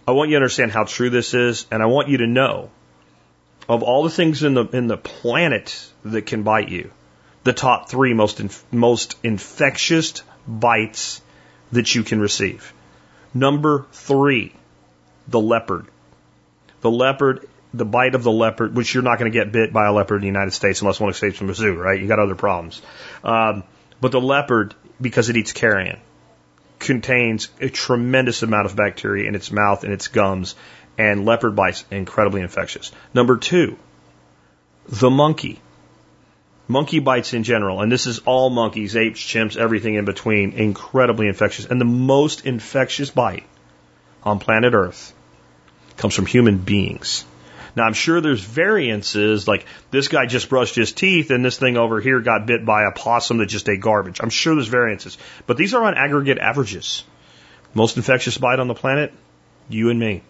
Speaker 2: I want you to understand how true this is, and I want you to know of all the things in the in the planet that can bite you, the top three most inf- most infectious bites that you can receive. Number three, the leopard. The leopard, the bite of the leopard, which you're not going to get bit by a leopard in the United States unless one escapes from a zoo, right? You got other problems. Um, but the leopard, because it eats carrion, contains a tremendous amount of bacteria in its mouth and its gums, and leopard bites incredibly infectious. Number two, the monkey. Monkey bites in general, and this is all monkeys, apes, chimps, everything in between, incredibly infectious. And the most infectious bite on planet Earth comes from human beings. Now, I'm sure there's variances, like this guy just brushed his teeth and this thing over here got bit by a possum that just ate garbage. I'm sure there's variances, but these are on aggregate averages. Most infectious bite on the planet, you and me.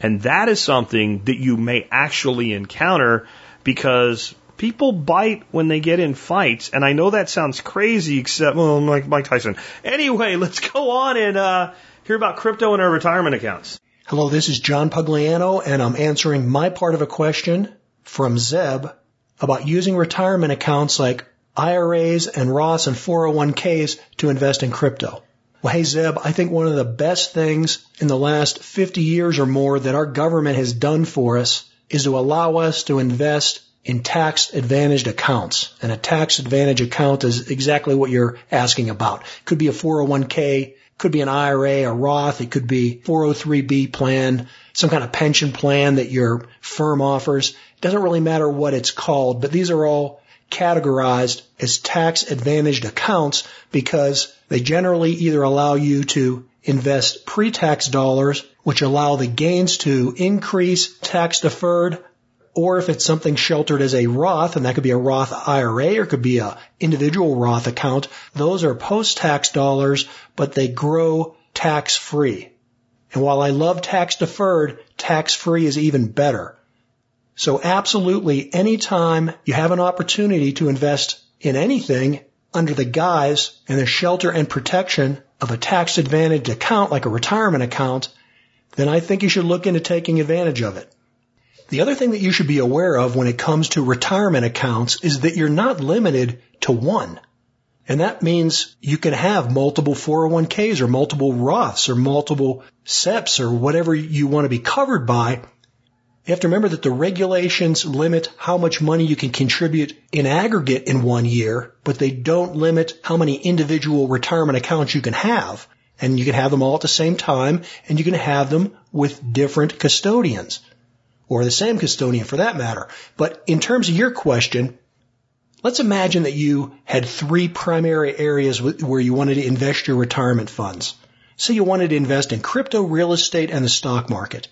Speaker 2: And that is something that you may actually encounter because people bite when they get in fights. And I know that sounds crazy, except, well, Mike, Mike Tyson. Anyway, let's go on and uh, hear about crypto and our retirement accounts.
Speaker 10: Hello, this is John Pugliano, and I'm answering my part of a question from Zeb about using retirement accounts like IRAs and Roths and 401ks to invest in crypto. Well, hey, Zeb, I think one of the best things in the last 50 years or more that our government has done for us is to allow us to invest in tax advantaged accounts. And a tax advantage account is exactly what you're asking about. It Could be a 401k, could be an IRA, a Roth, it could be 403b plan, some kind of pension plan that your firm offers. It doesn't really matter what it's called, but these are all categorized as tax advantaged accounts because they generally either allow you to invest pre-tax dollars, which allow the gains to increase tax deferred, or if it's something sheltered as a Roth, and that could be a Roth IRA or could be a individual Roth account, those are post-tax dollars, but they grow tax free. And while I love tax deferred, tax free is even better. So absolutely anytime you have an opportunity to invest in anything under the guise and the shelter and protection of a tax advantaged account like a retirement account, then I think you should look into taking advantage of it. The other thing that you should be aware of when it comes to retirement accounts is that you're not limited to one. And that means you can have multiple 401ks or multiple Roths or multiple SEPs or whatever you want to be covered by you have to remember that the regulations limit how much money you can contribute in aggregate in one year, but they don't limit how many individual retirement accounts you can have. And you can have them all at the same time, and you can have them with different custodians. Or the same custodian for that matter. But in terms of your question, let's imagine that you had three primary areas where you wanted to invest your retirement funds. Say you wanted to invest in crypto, real estate, and the stock market.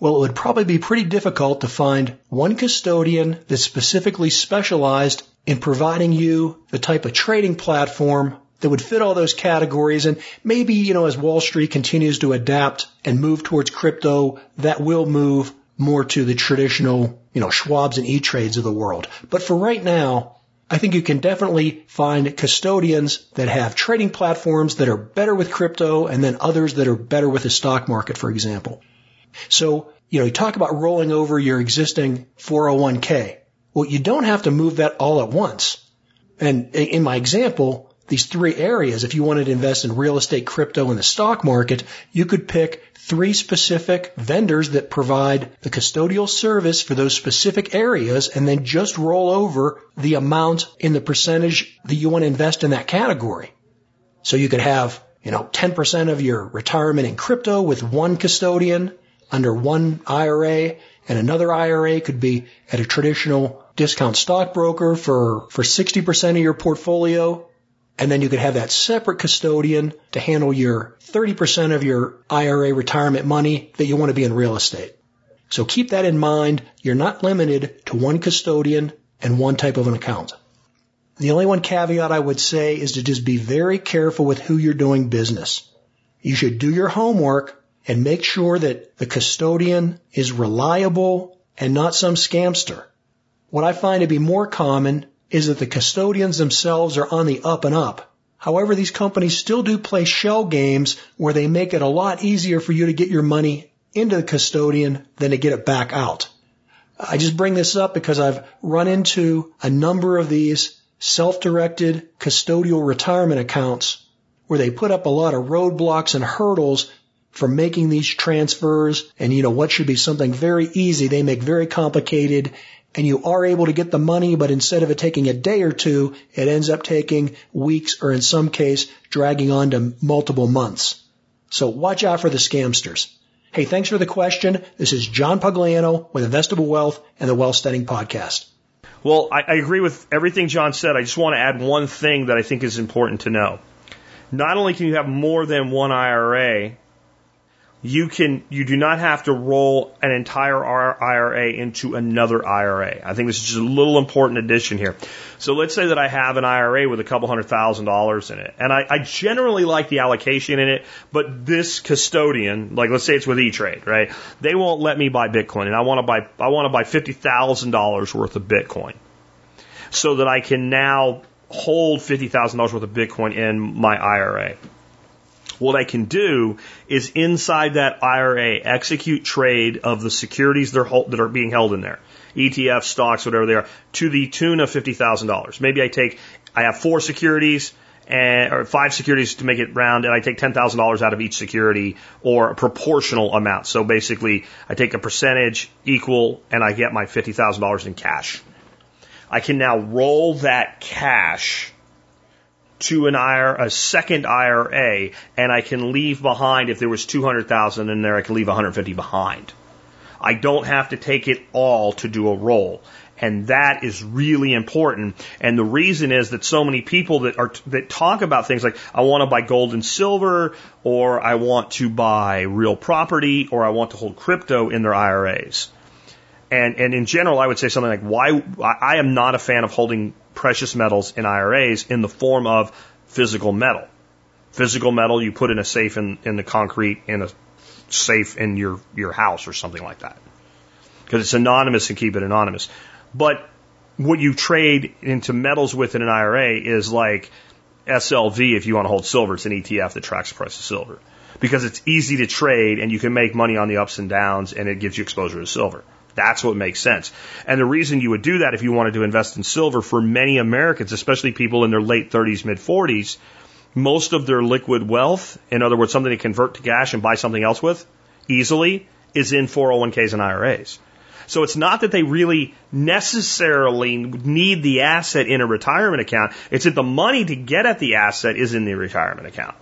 Speaker 10: Well, it would probably be pretty difficult to find one custodian that specifically specialized in providing you the type of trading platform that would fit all those categories. And maybe, you know, as Wall Street continues to adapt and move towards crypto, that will move more to the traditional, you know, Schwabs and E-Trades of the world. But for right now, I think you can definitely find custodians that have trading platforms that are better with crypto and then others that are better with the stock market, for example. So, you know, you talk about rolling over your existing 401k. Well, you don't have to move that all at once. And in my example, these three areas, if you wanted to invest in real estate, crypto, and the stock market, you could pick three specific vendors that provide the custodial service for those specific areas and then just roll over the amount in the percentage that you want to invest in that category. So you could have, you know, 10% of your retirement in crypto with one custodian, under one IRA and another IRA could be at a traditional discount stockbroker for, for 60% of your portfolio. And then you could have that separate custodian to handle your 30% of your IRA retirement money that you want to be in real estate. So keep that in mind. You're not limited to one custodian and one type of an account. The only one caveat I would say is to just be very careful with who you're doing business. You should do your homework and make sure that the custodian is reliable and not some scamster. What I find to be more common is that the custodians themselves are on the up and up. However, these companies still do play shell games where they make it a lot easier for you to get your money into the custodian than to get it back out. I just bring this up because I've run into a number of these self-directed custodial retirement accounts where they put up a lot of roadblocks and hurdles for making these transfers and you know what should be something very easy they make very complicated and you are able to get the money but instead of it taking a day or two it ends up taking weeks or in some case dragging on to multiple months. So watch out for the scamsters. Hey thanks for the question. This is john pugliano with investable wealth and the wealth studying podcast.
Speaker 2: Well I, I agree with everything john said. I just want to add one thing that i think is important to know. Not only can you have more than one ira you can you do not have to roll an entire IRA into another IRA. I think this is just a little important addition here. So let's say that I have an IRA with a couple hundred thousand dollars in it, and I, I generally like the allocation in it, but this custodian, like let's say it's with E Trade, right? They won't let me buy Bitcoin, and I want to buy I want to buy fifty thousand dollars worth of Bitcoin, so that I can now hold fifty thousand dollars worth of Bitcoin in my IRA. What I can do is inside that IRA execute trade of the securities that are being held in there, ETF, stocks, whatever they are, to the tune of $50,000. Maybe I take, I have four securities and, or five securities to make it round, and I take $10,000 out of each security or a proportional amount. So basically, I take a percentage equal and I get my $50,000 in cash. I can now roll that cash to an IRA, a second IRA, and I can leave behind if there was 200,000 in there, I can leave 150 behind. I don't have to take it all to do a roll. And that is really important. And the reason is that so many people that are, that talk about things like, I want to buy gold and silver, or I want to buy real property, or I want to hold crypto in their IRAs. And, and in general, I would say something like, why, I am not a fan of holding precious metals in IRAs in the form of physical metal. Physical metal you put in a safe in, in the concrete in a safe in your, your house or something like that. Because it's anonymous and keep it anonymous. But what you trade into metals with in an IRA is like SLV if you want to hold silver. It's an ETF that tracks the price of silver. Because it's easy to trade and you can make money on the ups and downs and it gives you exposure to silver. That's what makes sense. And the reason you would do that if you wanted to invest in silver for many Americans, especially people in their late 30s, mid 40s, most of their liquid wealth, in other words, something to convert to cash and buy something else with easily, is in 401ks and IRAs. So it's not that they really necessarily need the asset in a retirement account. It's that the money to get at the asset is in the retirement account.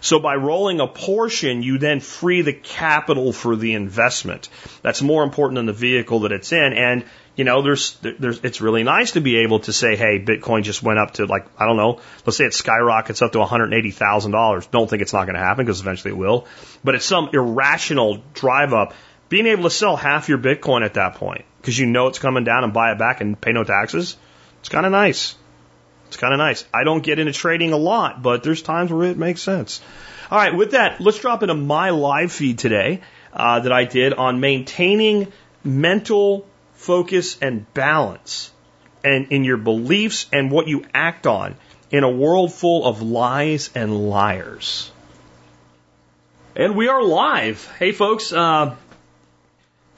Speaker 2: So by rolling a portion, you then free the capital for the investment. That's more important than the vehicle that it's in. And, you know, there's, there's, it's really nice to be able to say, hey, Bitcoin just went up to like, I don't know, let's say it skyrockets up to $180,000. Don't think it's not going to happen because eventually it will. But it's some irrational drive up being able to sell half your Bitcoin at that point because you know it's coming down and buy it back and pay no taxes, it's kind of nice. It's kind of nice. I don't get into trading a lot, but there's times where it makes sense. All right, with that, let's drop into my live feed today uh, that I did on maintaining mental focus and balance and in your beliefs and what you act on in a world full of lies and liars. And we are live. Hey, folks. Uh,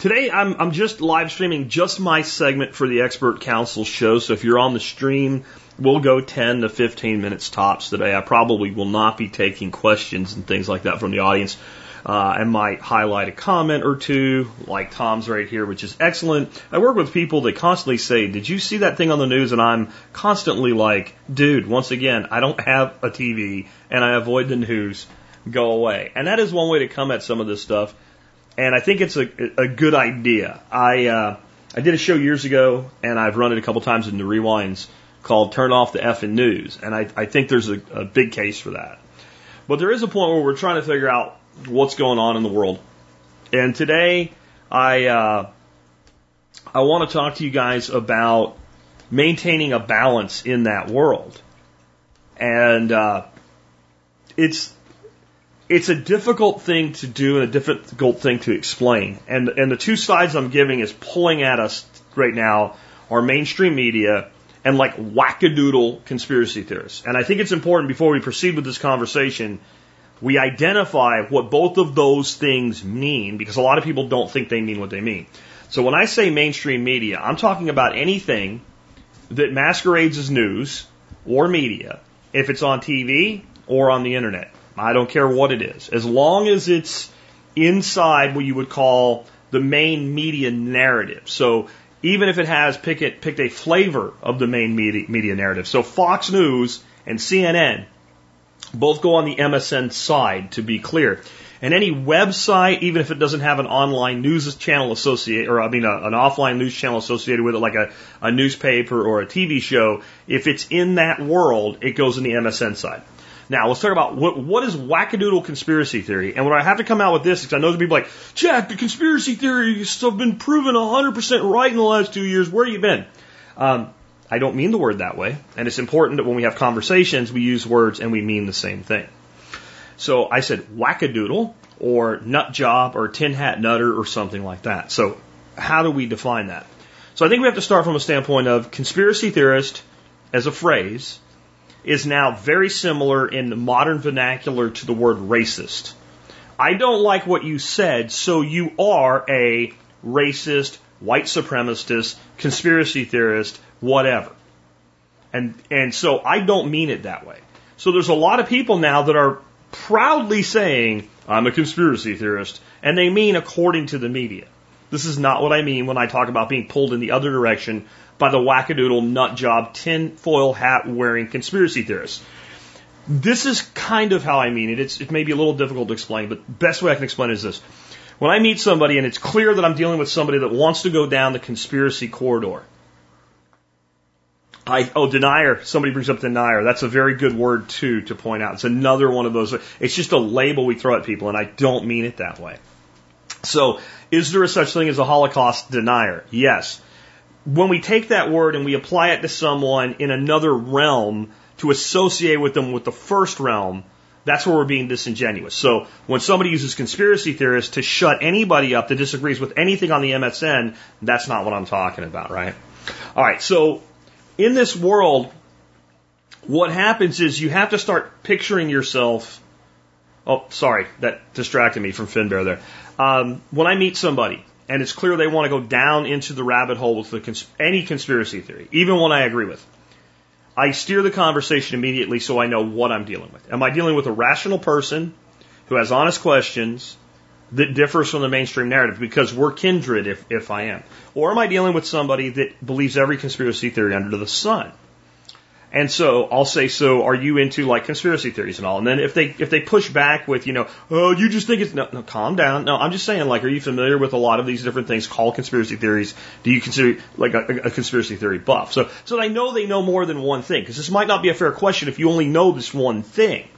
Speaker 2: Today, I'm, I'm just live streaming just my segment for the Expert Council show. So if you're on the stream, we'll go 10 to 15 minutes tops today. I probably will not be taking questions and things like that from the audience. Uh, I might highlight a comment or two, like Tom's right here, which is excellent. I work with people that constantly say, Did you see that thing on the news? And I'm constantly like, Dude, once again, I don't have a TV and I avoid the news. Go away. And that is one way to come at some of this stuff and I think it's a, a good idea. I uh, I did a show years ago, and I've run it a couple times in the rewinds called "Turn Off the F Effing News," and I, I think there's a, a big case for that. But there is a point where we're trying to figure out what's going on in the world, and today I uh, I want to talk to you guys about maintaining a balance in that world, and uh, it's it's a difficult thing to do and a difficult thing to explain. And and the two sides I'm giving is pulling at us right now are mainstream media and like wackadoodle conspiracy theorists. And I think it's important before we proceed with this conversation, we identify what both of those things mean because a lot of people don't think they mean what they mean. So when I say mainstream media, I'm talking about anything that masquerades as news or media if it's on TV or on the internet. I don't care what it is. As long as it's inside what you would call the main media narrative. So even if it has pick it, picked a flavor of the main media, media narrative. So Fox News and CNN both go on the MSM side, to be clear. And any website, even if it doesn't have an online news channel associated, or I mean a, an offline news channel associated with it, like a, a newspaper or a TV show, if it's in that world, it goes in the MSM side. Now, let's talk about what, what is wackadoodle conspiracy theory. And what I have to come out with this, because I know there's people like, Jack, the conspiracy theories have been proven 100% right in the last two years. Where have you been? Um, I don't mean the word that way. And it's important that when we have conversations, we use words and we mean the same thing. So I said wackadoodle or nut job or tin hat nutter or something like that. So how do we define that? So I think we have to start from a standpoint of conspiracy theorist as a phrase is now very similar in the modern vernacular to the word racist. I don't like what you said, so you are a racist, white supremacist, conspiracy theorist, whatever. And, and so I don't mean it that way. So there's a lot of people now that are proudly saying, I'm a conspiracy theorist, and they mean according to the media. This is not what I mean when I talk about being pulled in the other direction by the wackadoodle nut job tinfoil hat wearing conspiracy theorists. This is kind of how I mean it. It's, it may be a little difficult to explain, but best way I can explain it is this. When I meet somebody and it's clear that I'm dealing with somebody that wants to go down the conspiracy corridor, I, oh, denier. Somebody brings up denier. That's a very good word too to point out. It's another one of those. It's just a label we throw at people, and I don't mean it that way. So, is there a such thing as a Holocaust denier? Yes. When we take that word and we apply it to someone in another realm to associate with them with the first realm, that's where we're being disingenuous. So when somebody uses conspiracy theorists to shut anybody up that disagrees with anything on the MSM, that's not what I'm talking about, right? All right, so in this world, what happens is you have to start picturing yourself. Oh, sorry, that distracted me from Finbear there. Um, when I meet somebody and it's clear they want to go down into the rabbit hole with the any conspiracy theory, even one I agree with, I steer the conversation immediately so I know what I'm dealing with. Am I dealing with a rational person who has honest questions that differs from the mainstream narrative because we're kindred if, if I am? Or am I dealing with somebody that believes every conspiracy theory under the sun? And so I'll say, so are you into like conspiracy theories and all? And then if they if they push back with, you know, oh, you just think it's no, no, calm down. No, I'm just saying, like, are you familiar with a lot of these different things called conspiracy theories? Do you consider like a, a conspiracy theory buff? So so I know they know more than one thing because this might not be a fair question if you only know this one thing.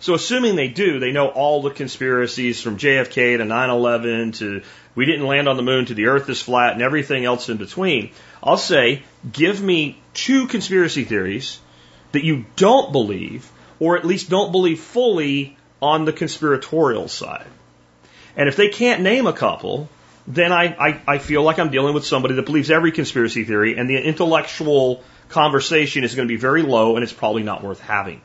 Speaker 2: So assuming they do, they know all the conspiracies from JFK to 9/11 to we didn't land on the moon to the Earth is flat and everything else in between. I'll say, give me two conspiracy theories that you don't believe, or at least don't believe fully on the conspiratorial side. And if they can't name a couple, then I, I, I feel like I'm dealing with somebody that believes every conspiracy theory, and the intellectual conversation is going to be very low, and it's probably not worth having.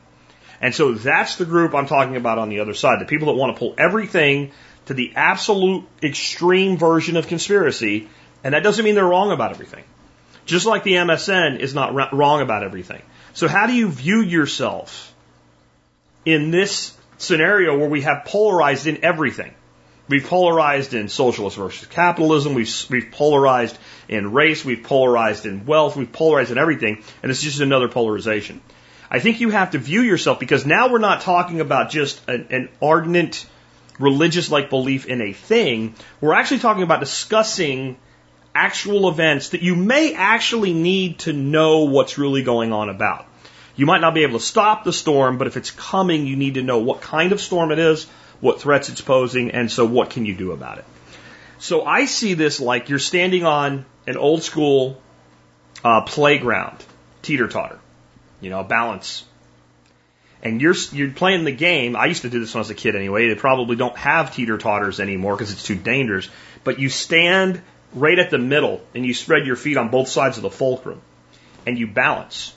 Speaker 2: And so that's the group I'm talking about on the other side. The people that want to pull everything to the absolute extreme version of conspiracy, and that doesn't mean they're wrong about everything. Just like the MSM is not wrong about everything. So how do you view yourself in this scenario where we have polarized in everything? We've polarized in socialist versus capitalism. We've, we've polarized in race. We've polarized in wealth. We've polarized in everything. And it's just another polarization. I think you have to view yourself because now we're not talking about just an, an ardent religious like belief in a thing. We're actually talking about discussing actual events that you may actually need to know what's really going on about. You might not be able to stop the storm, but if it's coming, you need to know what kind of storm it is, what threats it's posing, and so what can you do about it. So I see this like you're standing on an old school uh, playground, teeter totter, you know, balance. And you're you're playing the game. I used to do this when I was a kid anyway. They probably don't have teeter totters anymore because it's too dangerous. But you stand right at the middle and you spread your feet on both sides of the fulcrum and you balance.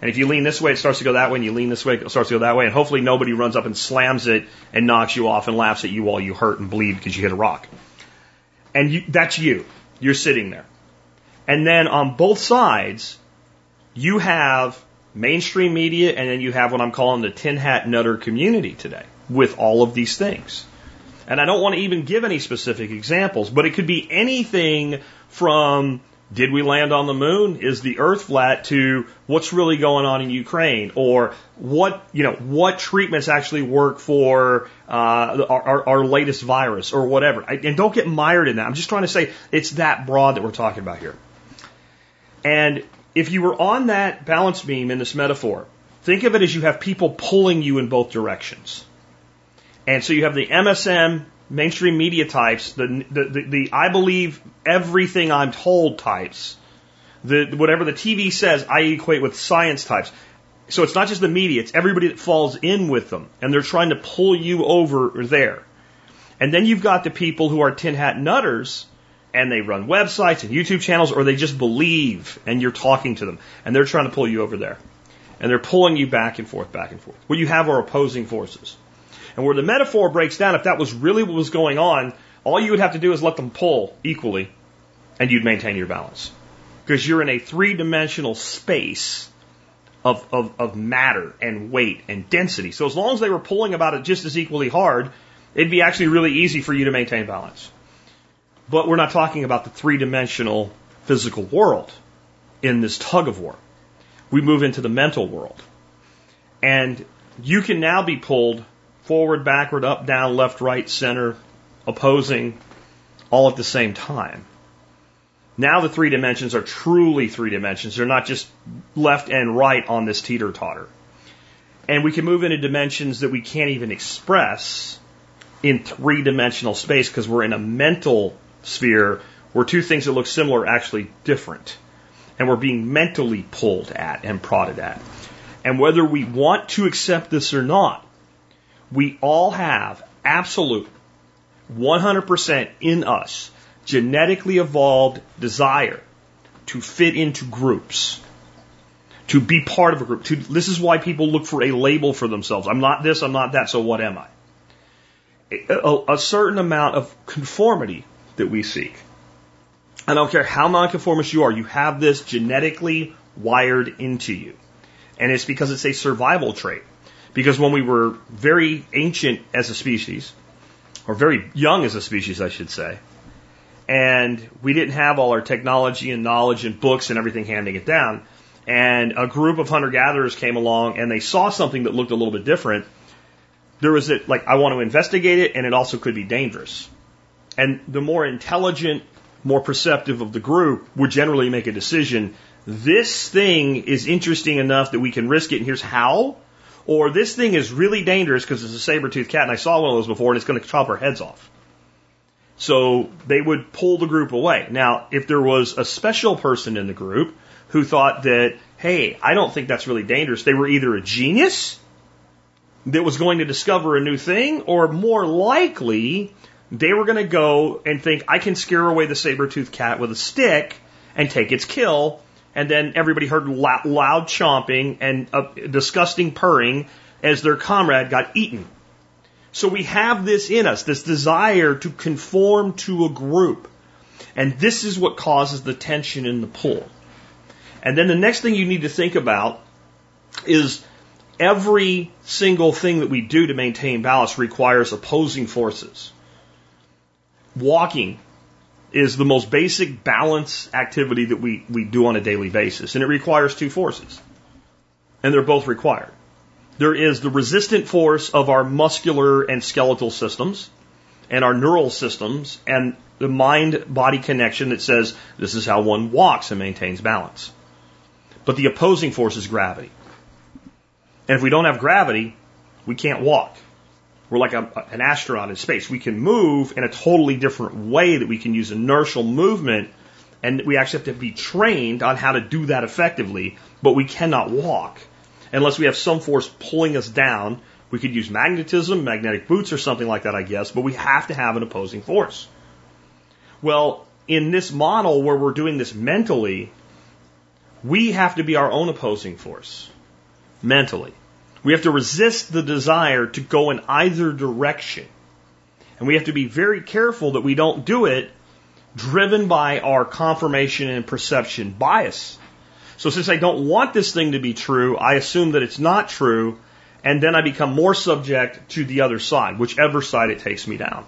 Speaker 2: And if you lean this way, it starts to go that way, and you lean this way, it starts to go that way, and hopefully nobody runs up and slams it and knocks you off and laughs at you while you hurt and bleed because you hit a rock. And you, that's you. You're sitting there. And then on both sides, you have mainstream media, and then you have what I'm calling the tin hat nutter community today with all of these things. And I don't want to even give any specific examples, but it could be anything from did we land on the moon? Is the earth flat to what's really going on in Ukraine? Or what, you know, what treatments actually work for uh, our, our, latest virus or whatever? I, and don't get mired in that. I'm just trying to say it's that broad that we're talking about here. And if you were on that balance beam in this metaphor, think of it as you have people pulling you in both directions. And so you have the MSM mainstream media types, the, the, the, the I believe everything I'm told types, the, whatever the TV says, I equate with science types. So it's not just the media, it's everybody that falls in with them. And they're trying to pull you over there. And then you've got the people who are tin hat nutters and they run websites and YouTube channels or they just believe and you're talking to them and they're trying to pull you over there. And they're pulling you back and forth, back and forth. What you have are opposing forces. And where the metaphor breaks down, if that was really what was going on, all you would have to do is let them pull equally and you'd maintain your balance. Because you're in a three dimensional space of, of, of matter and weight and density. So as long as they were pulling about it just as equally hard, it'd be actually really easy for you to maintain balance. But we're not talking about the three dimensional physical world in this tug of war. We move into the mental world. And you can now be pulled forward, backward, up, down, left, right, center, opposing, all at the same time. Now the three dimensions are truly three dimensions. They're not just left and right on this teeter totter. And we can move into dimensions that we can't even express in three dimensional space because we're in a mental sphere where two things that look similar are actually different. And we're being mentally pulled at and prodded at. And whether we want to accept this or not, we all have absolute 100% in us genetically evolved desire to fit into groups, to be part of a group. To, this is why people look for a label for themselves. I'm not this, I'm not that, so what am I? A, a certain amount of conformity that we seek. I don't care how nonconformist you are, you have this genetically wired into you. And it's because it's a survival trait. Because when we were very ancient as a species, or very young as a species, I should say, and we didn't have all our technology and knowledge and books and everything handing it down, and a group of hunter gatherers came along and they saw something that looked a little bit different, there was it like I want to investigate it and it also could be dangerous. And the more intelligent, more perceptive of the group would generally make a decision. This thing is interesting enough that we can risk it, and here's how. Or this thing is really dangerous because it's a saber-toothed cat, and I saw one of those before, and it's going to chop our heads off. So they would pull the group away. Now, if there was a special person in the group who thought that, hey, I don't think that's really dangerous, they were either a genius that was going to discover a new thing, or more likely, they were going to go and think, I can scare away the saber-toothed cat with a stick and take its kill. And then everybody heard loud, loud chomping and a disgusting purring as their comrade got eaten. So we have this in us, this desire to conform to a group. And this is what causes the tension in the pull. And then the next thing you need to think about is every single thing that we do to maintain balance requires opposing forces. Walking is the most basic balance activity that we, we do on a daily basis, and it requires two forces. And they're both required. There is the resistant force of our muscular and skeletal systems and our neural systems and the mind body connection that says this is how one walks and maintains balance. But the opposing force is gravity. And if we don't have gravity, we can't walk. We're like a, an astronaut in space. We can move in a totally different way that we can use inertial movement and we actually have to be trained on how to do that effectively, but we cannot walk unless we have some force pulling us down. We could use magnetism, magnetic boots, or something like that, I guess, but we have to have an opposing force. Well, in this model where we're doing this mentally, we have to be our own opposing force mentally. We have to resist the desire to go in either direction. And we have to be very careful that we don't do it driven by our confirmation and perception bias. So since I don't want this thing to be true, I assume that it's not true, and then I become more subject to the other side, whichever side it takes me down.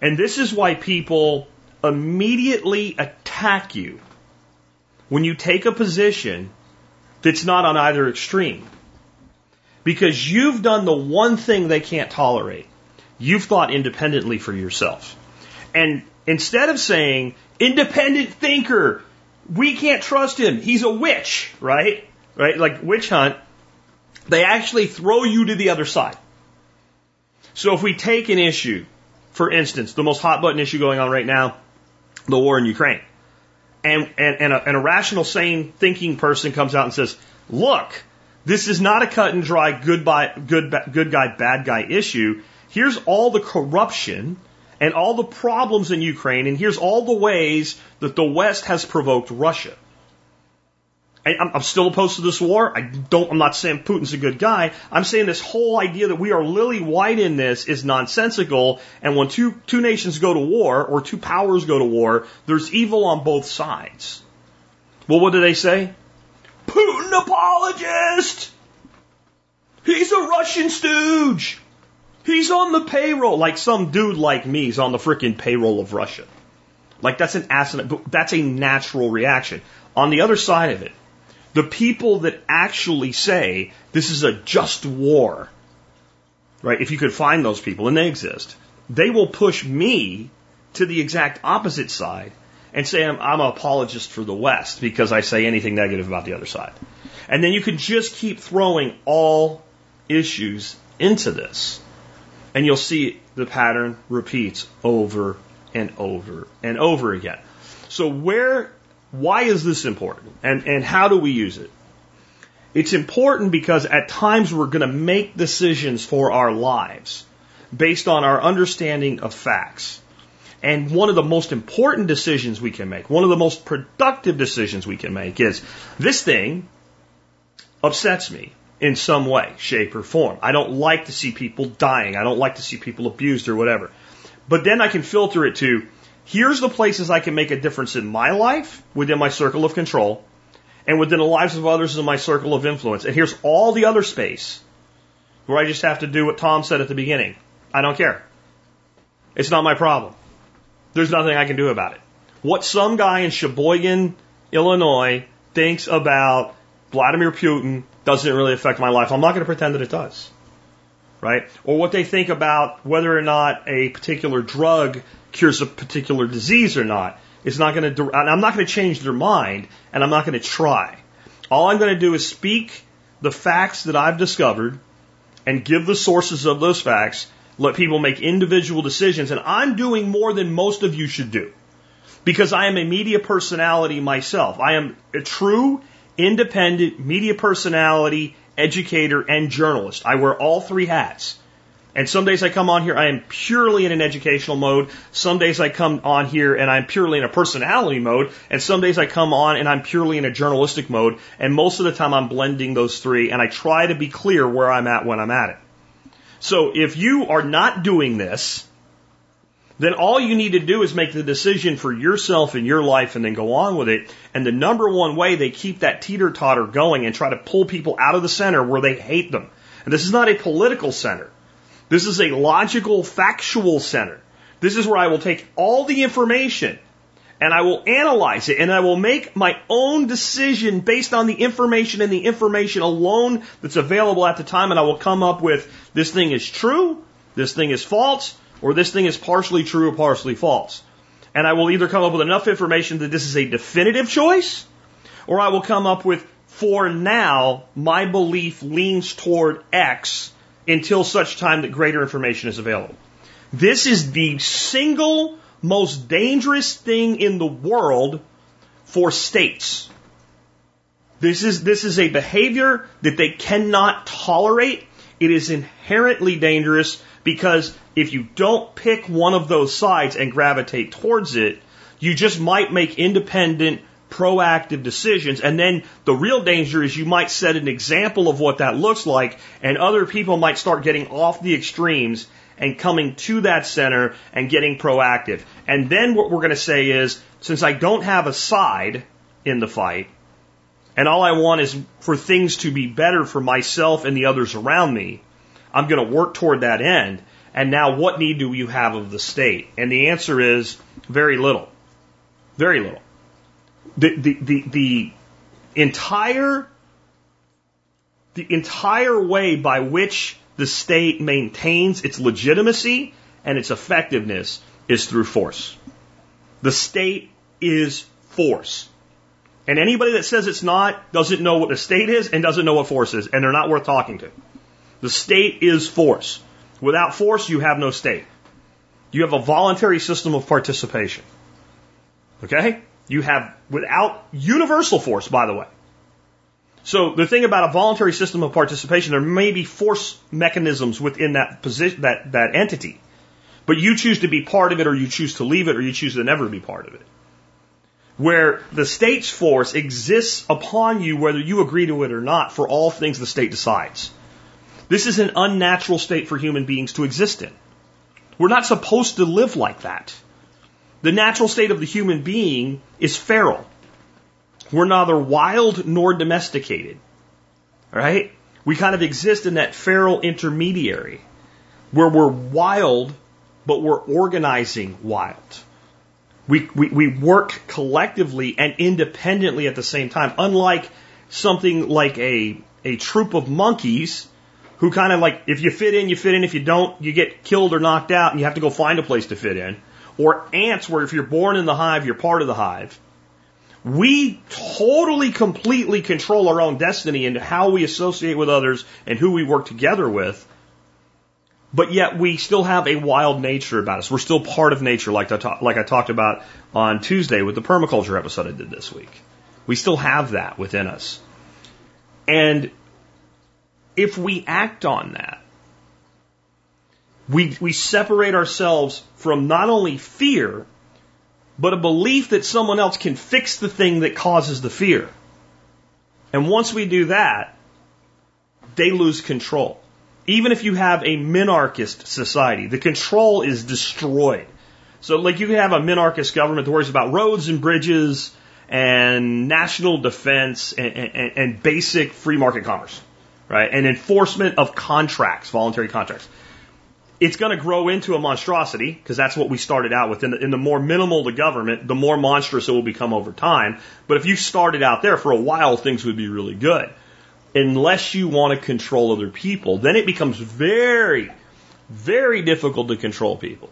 Speaker 2: And this is why people immediately attack you when you take a position that's not on either extreme. Because you've done the one thing they can't tolerate. You've thought independently for yourself. And instead of saying, independent thinker, we can't trust him. He's a witch, right? Right? Like witch hunt. They actually throw you to the other side. So if we take an issue, for instance, the most hot button issue going on right now, the war in Ukraine, and, and, and, a, and a rational, sane, thinking person comes out and says, look, this is not a cut and dry good, by, good, good guy, bad guy issue. Here's all the corruption and all the problems in Ukraine, and here's all the ways that the West has provoked Russia. I'm, I'm still opposed to this war. I don't. I'm not saying Putin's a good guy. I'm saying this whole idea that we are lily white in this is nonsensical. And when two two nations go to war or two powers go to war, there's evil on both sides. Well, what do they say? Putin apologist. He's a Russian stooge. He's on the payroll. Like some dude like me is on the freaking payroll of Russia. Like that's an asinine, that's a natural reaction. On the other side of it, the people that actually say this is a just war, right? If you could find those people, and they exist, they will push me to the exact opposite side and say I'm, I'm an apologist for the West because I say anything negative about the other side. And then you can just keep throwing all issues into this. And you'll see the pattern repeats over and over and over again. So where, why is this important? And, and how do we use it? It's important because at times we're going to make decisions for our lives based on our understanding of facts. And one of the most important decisions we can make, one of the most productive decisions we can make is this thing upsets me in some way, shape, or form. I don't like to see people dying. I don't like to see people abused or whatever. But then I can filter it to here's the places I can make a difference in my life within my circle of control and within the lives of others in my circle of influence. And here's all the other space where I just have to do what Tom said at the beginning. I don't care. It's not my problem. There's nothing I can do about it. What some guy in Sheboygan, Illinois thinks about Vladimir Putin doesn't really affect my life. I'm not going to pretend that it does. Right? Or what they think about whether or not a particular drug cures a particular disease or not is not going to, I'm not going to change their mind and I'm not going to try. All I'm going to do is speak the facts that I've discovered and give the sources of those facts, let people make individual decisions. And I'm doing more than most of you should do because I am a media personality myself. I am a true independent media personality, educator, and journalist. I wear all three hats. And some days I come on here, I am purely in an educational mode. Some days I come on here and I'm purely in a personality mode. And some days I come on and I'm purely in a journalistic mode. And most of the time I'm blending those three and I try to be clear where I'm at when I'm at it. So if you are not doing this, then all you need to do is make the decision for yourself and your life and then go on with it. And the number one way they keep that teeter totter going and try to pull people out of the center where they hate them. And this is not a political center. This is a logical, factual center. This is where I will take all the information and I will analyze it and I will make my own decision based on the information and the information alone that's available at the time. And I will come up with this thing is true, this thing is false, or this thing is partially true or partially false. And I will either come up with enough information that this is a definitive choice, or I will come up with, for now, my belief leans toward X until such time that greater information is available. This is the single most dangerous thing in the world for states. This is, this is a behavior that they cannot tolerate. It is inherently dangerous because if you don't pick one of those sides and gravitate towards it, you just might make independent, proactive decisions. And then the real danger is you might set an example of what that looks like, and other people might start getting off the extremes and coming to that center and getting proactive. And then what we're going to say is, since I don't have a side in the fight, and all I want is for things to be better for myself and the others around me, I'm going to work toward that end. And now what need do you have of the state? And the answer is very little. Very little. The, the, the, the entire, the entire way by which the state maintains its legitimacy and its effectiveness is through force. The state is force. And anybody that says it's not doesn't know what the state is and doesn't know what force is, and they're not worth talking to. The state is force. Without force, you have no state. You have a voluntary system of participation. Okay? You have, without universal force, by the way. So the thing about a voluntary system of participation, there may be force mechanisms within that position, that, that entity. But you choose to be part of it, or you choose to leave it, or you choose to never be part of it. Where the state's force exists upon you, whether you agree to it or not, for all things the state decides. This is an unnatural state for human beings to exist in. We're not supposed to live like that. The natural state of the human being is feral. We're neither wild nor domesticated. Right? We kind of exist in that feral intermediary. where we're wild, but we're organizing wild. We, we, we work collectively and independently at the same time, unlike something like a, a troop of monkeys who kind of like, if you fit in, you fit in. If you don't, you get killed or knocked out and you have to go find a place to fit in. Or ants where if you're born in the hive, you're part of the hive. We totally, completely control our own destiny and how we associate with others and who we work together with. But yet we still have a wild nature about us. We're still part of nature, like I, like I talked about on Tuesday with the permaculture episode I did this week. We still have that within us. And if we act on that, we, we separate ourselves from not only fear, but a belief that someone else can fix the thing that causes the fear. And once we do that, they lose control. Even if you have a minarchist society, the control is destroyed. So, like, you can have a minarchist government that worries about roads and bridges and national defense and, and, and basic free market commerce, right? And enforcement of contracts, voluntary contracts it's going to grow into a monstrosity because that's what we started out with. In the, the, more minimal the government, the more monstrous it will become over time. But if you started out there for a while, things would be really good. Unless you want to control other people, then it becomes very, very difficult to control people.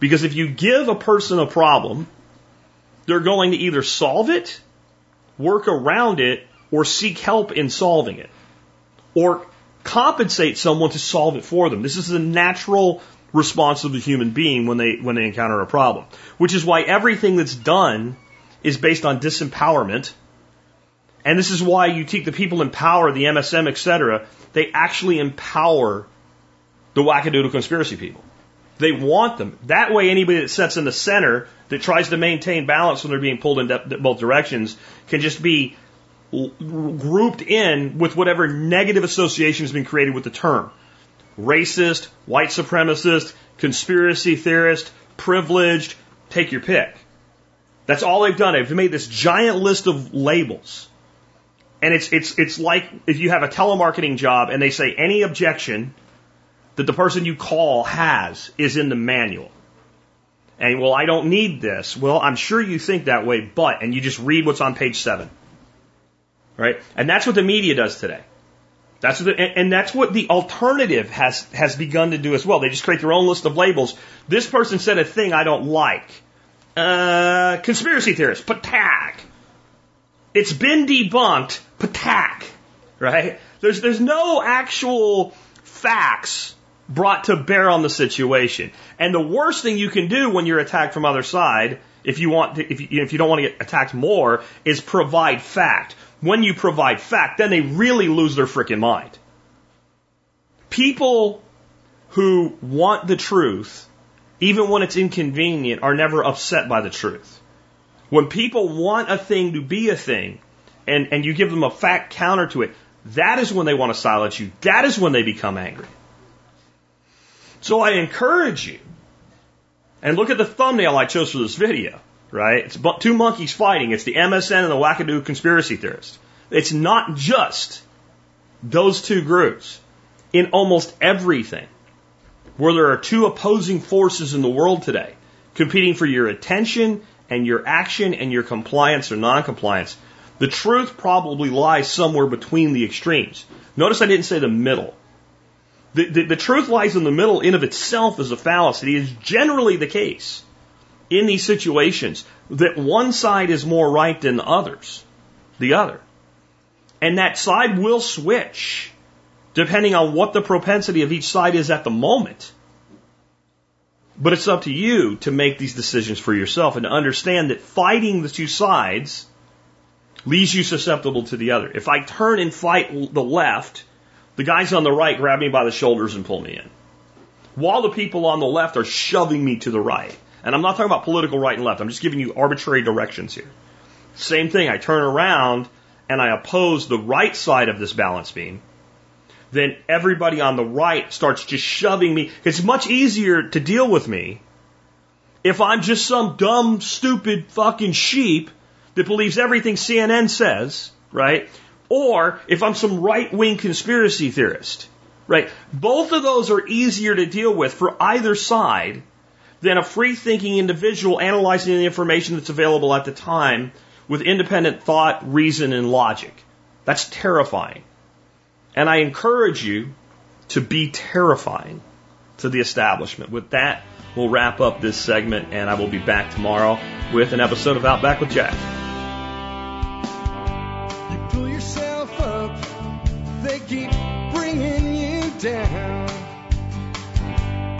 Speaker 2: Because if you give a person a problem, they're going to either solve it, work around it, or seek help in solving it. Or compensate someone to solve it for them. This is the natural response of the human being when they when they encounter a problem. Which is why everything that's done is based on disempowerment. And this is why you take the people in power, the MSM, etc., they actually empower the wackadoodle conspiracy people. They want them. That way, anybody that sits in the center that tries to maintain balance when they're being pulled in both directions can just be grouped in with whatever negative association has been created with the term. Racist, white supremacist, conspiracy theorist, privileged, take your pick. That's all they've done. They've made this giant list of labels. And it's, it's, it's like if you have a telemarketing job and they say any objection that the person you call has is in the manual. And well, I don't need this. Well, I'm sure you think that way, but, and you just read what's on page seven right? And that's what the media does today. That's what the, and that's what the alternative has has begun to do as well. They just create their own list of labels. This person said a thing I don't like. Uh, conspiracy theorist, patak. It's been debunked, patak. Right? There's there's no actual facts brought to bear on the situation. And the worst thing you can do when you're attacked from other side, if you want to, if you, if you don't want to get attacked more, is provide fact. When you provide fact, then they really lose their freaking mind. People who want the truth, even when it's inconvenient, are never upset by the truth. When people want a thing to be a thing, and, and you give them a fact counter to it, that is when they want to silence you. That is when they become angry. So I encourage you, and look at the thumbnail I chose for this video right? It's two monkeys fighting. It's the MSM and the wackadoo conspiracy theorist. It's not just those two groups. In almost everything, where there are two opposing forces in the world today, competing for your attention and your action and your compliance or non-compliance, the truth probably lies somewhere between the extremes. Notice I didn't say the middle. The, the, the truth lies in the middle in of itself is a fallacy. It is generally the case in these situations that one side is more right than the others, the other. And that side will switch depending on what the propensity of each side is at the moment. But it's up to you to make these decisions for yourself and to understand that fighting the two sides leaves you susceptible to the other. If I turn and fight the left, the guys on the right grab me by the shoulders and pull me in. While the people on the left are shoving me to the right. And I'm not talking about political right and left. I'm just giving you arbitrary directions here. Same thing. I turn around and I oppose the right side of this balance beam. Then everybody on the right starts just shoving me. It's much easier to deal with me if I'm just some dumb, stupid fucking sheep that believes everything CNN says, right? Or if I'm some right wing conspiracy theorist right? Both of those are easier to deal with for either side than a free thinking individual analyzing the information that's available at the time with independent thought, reason, and logic. That's terrifying. And I encourage you to be terrifying to the establishment. With that, we'll wrap up this segment, and I will be back tomorrow with an episode of Outback with Jack.
Speaker 1: You pull yourself up, they keep bringing you down.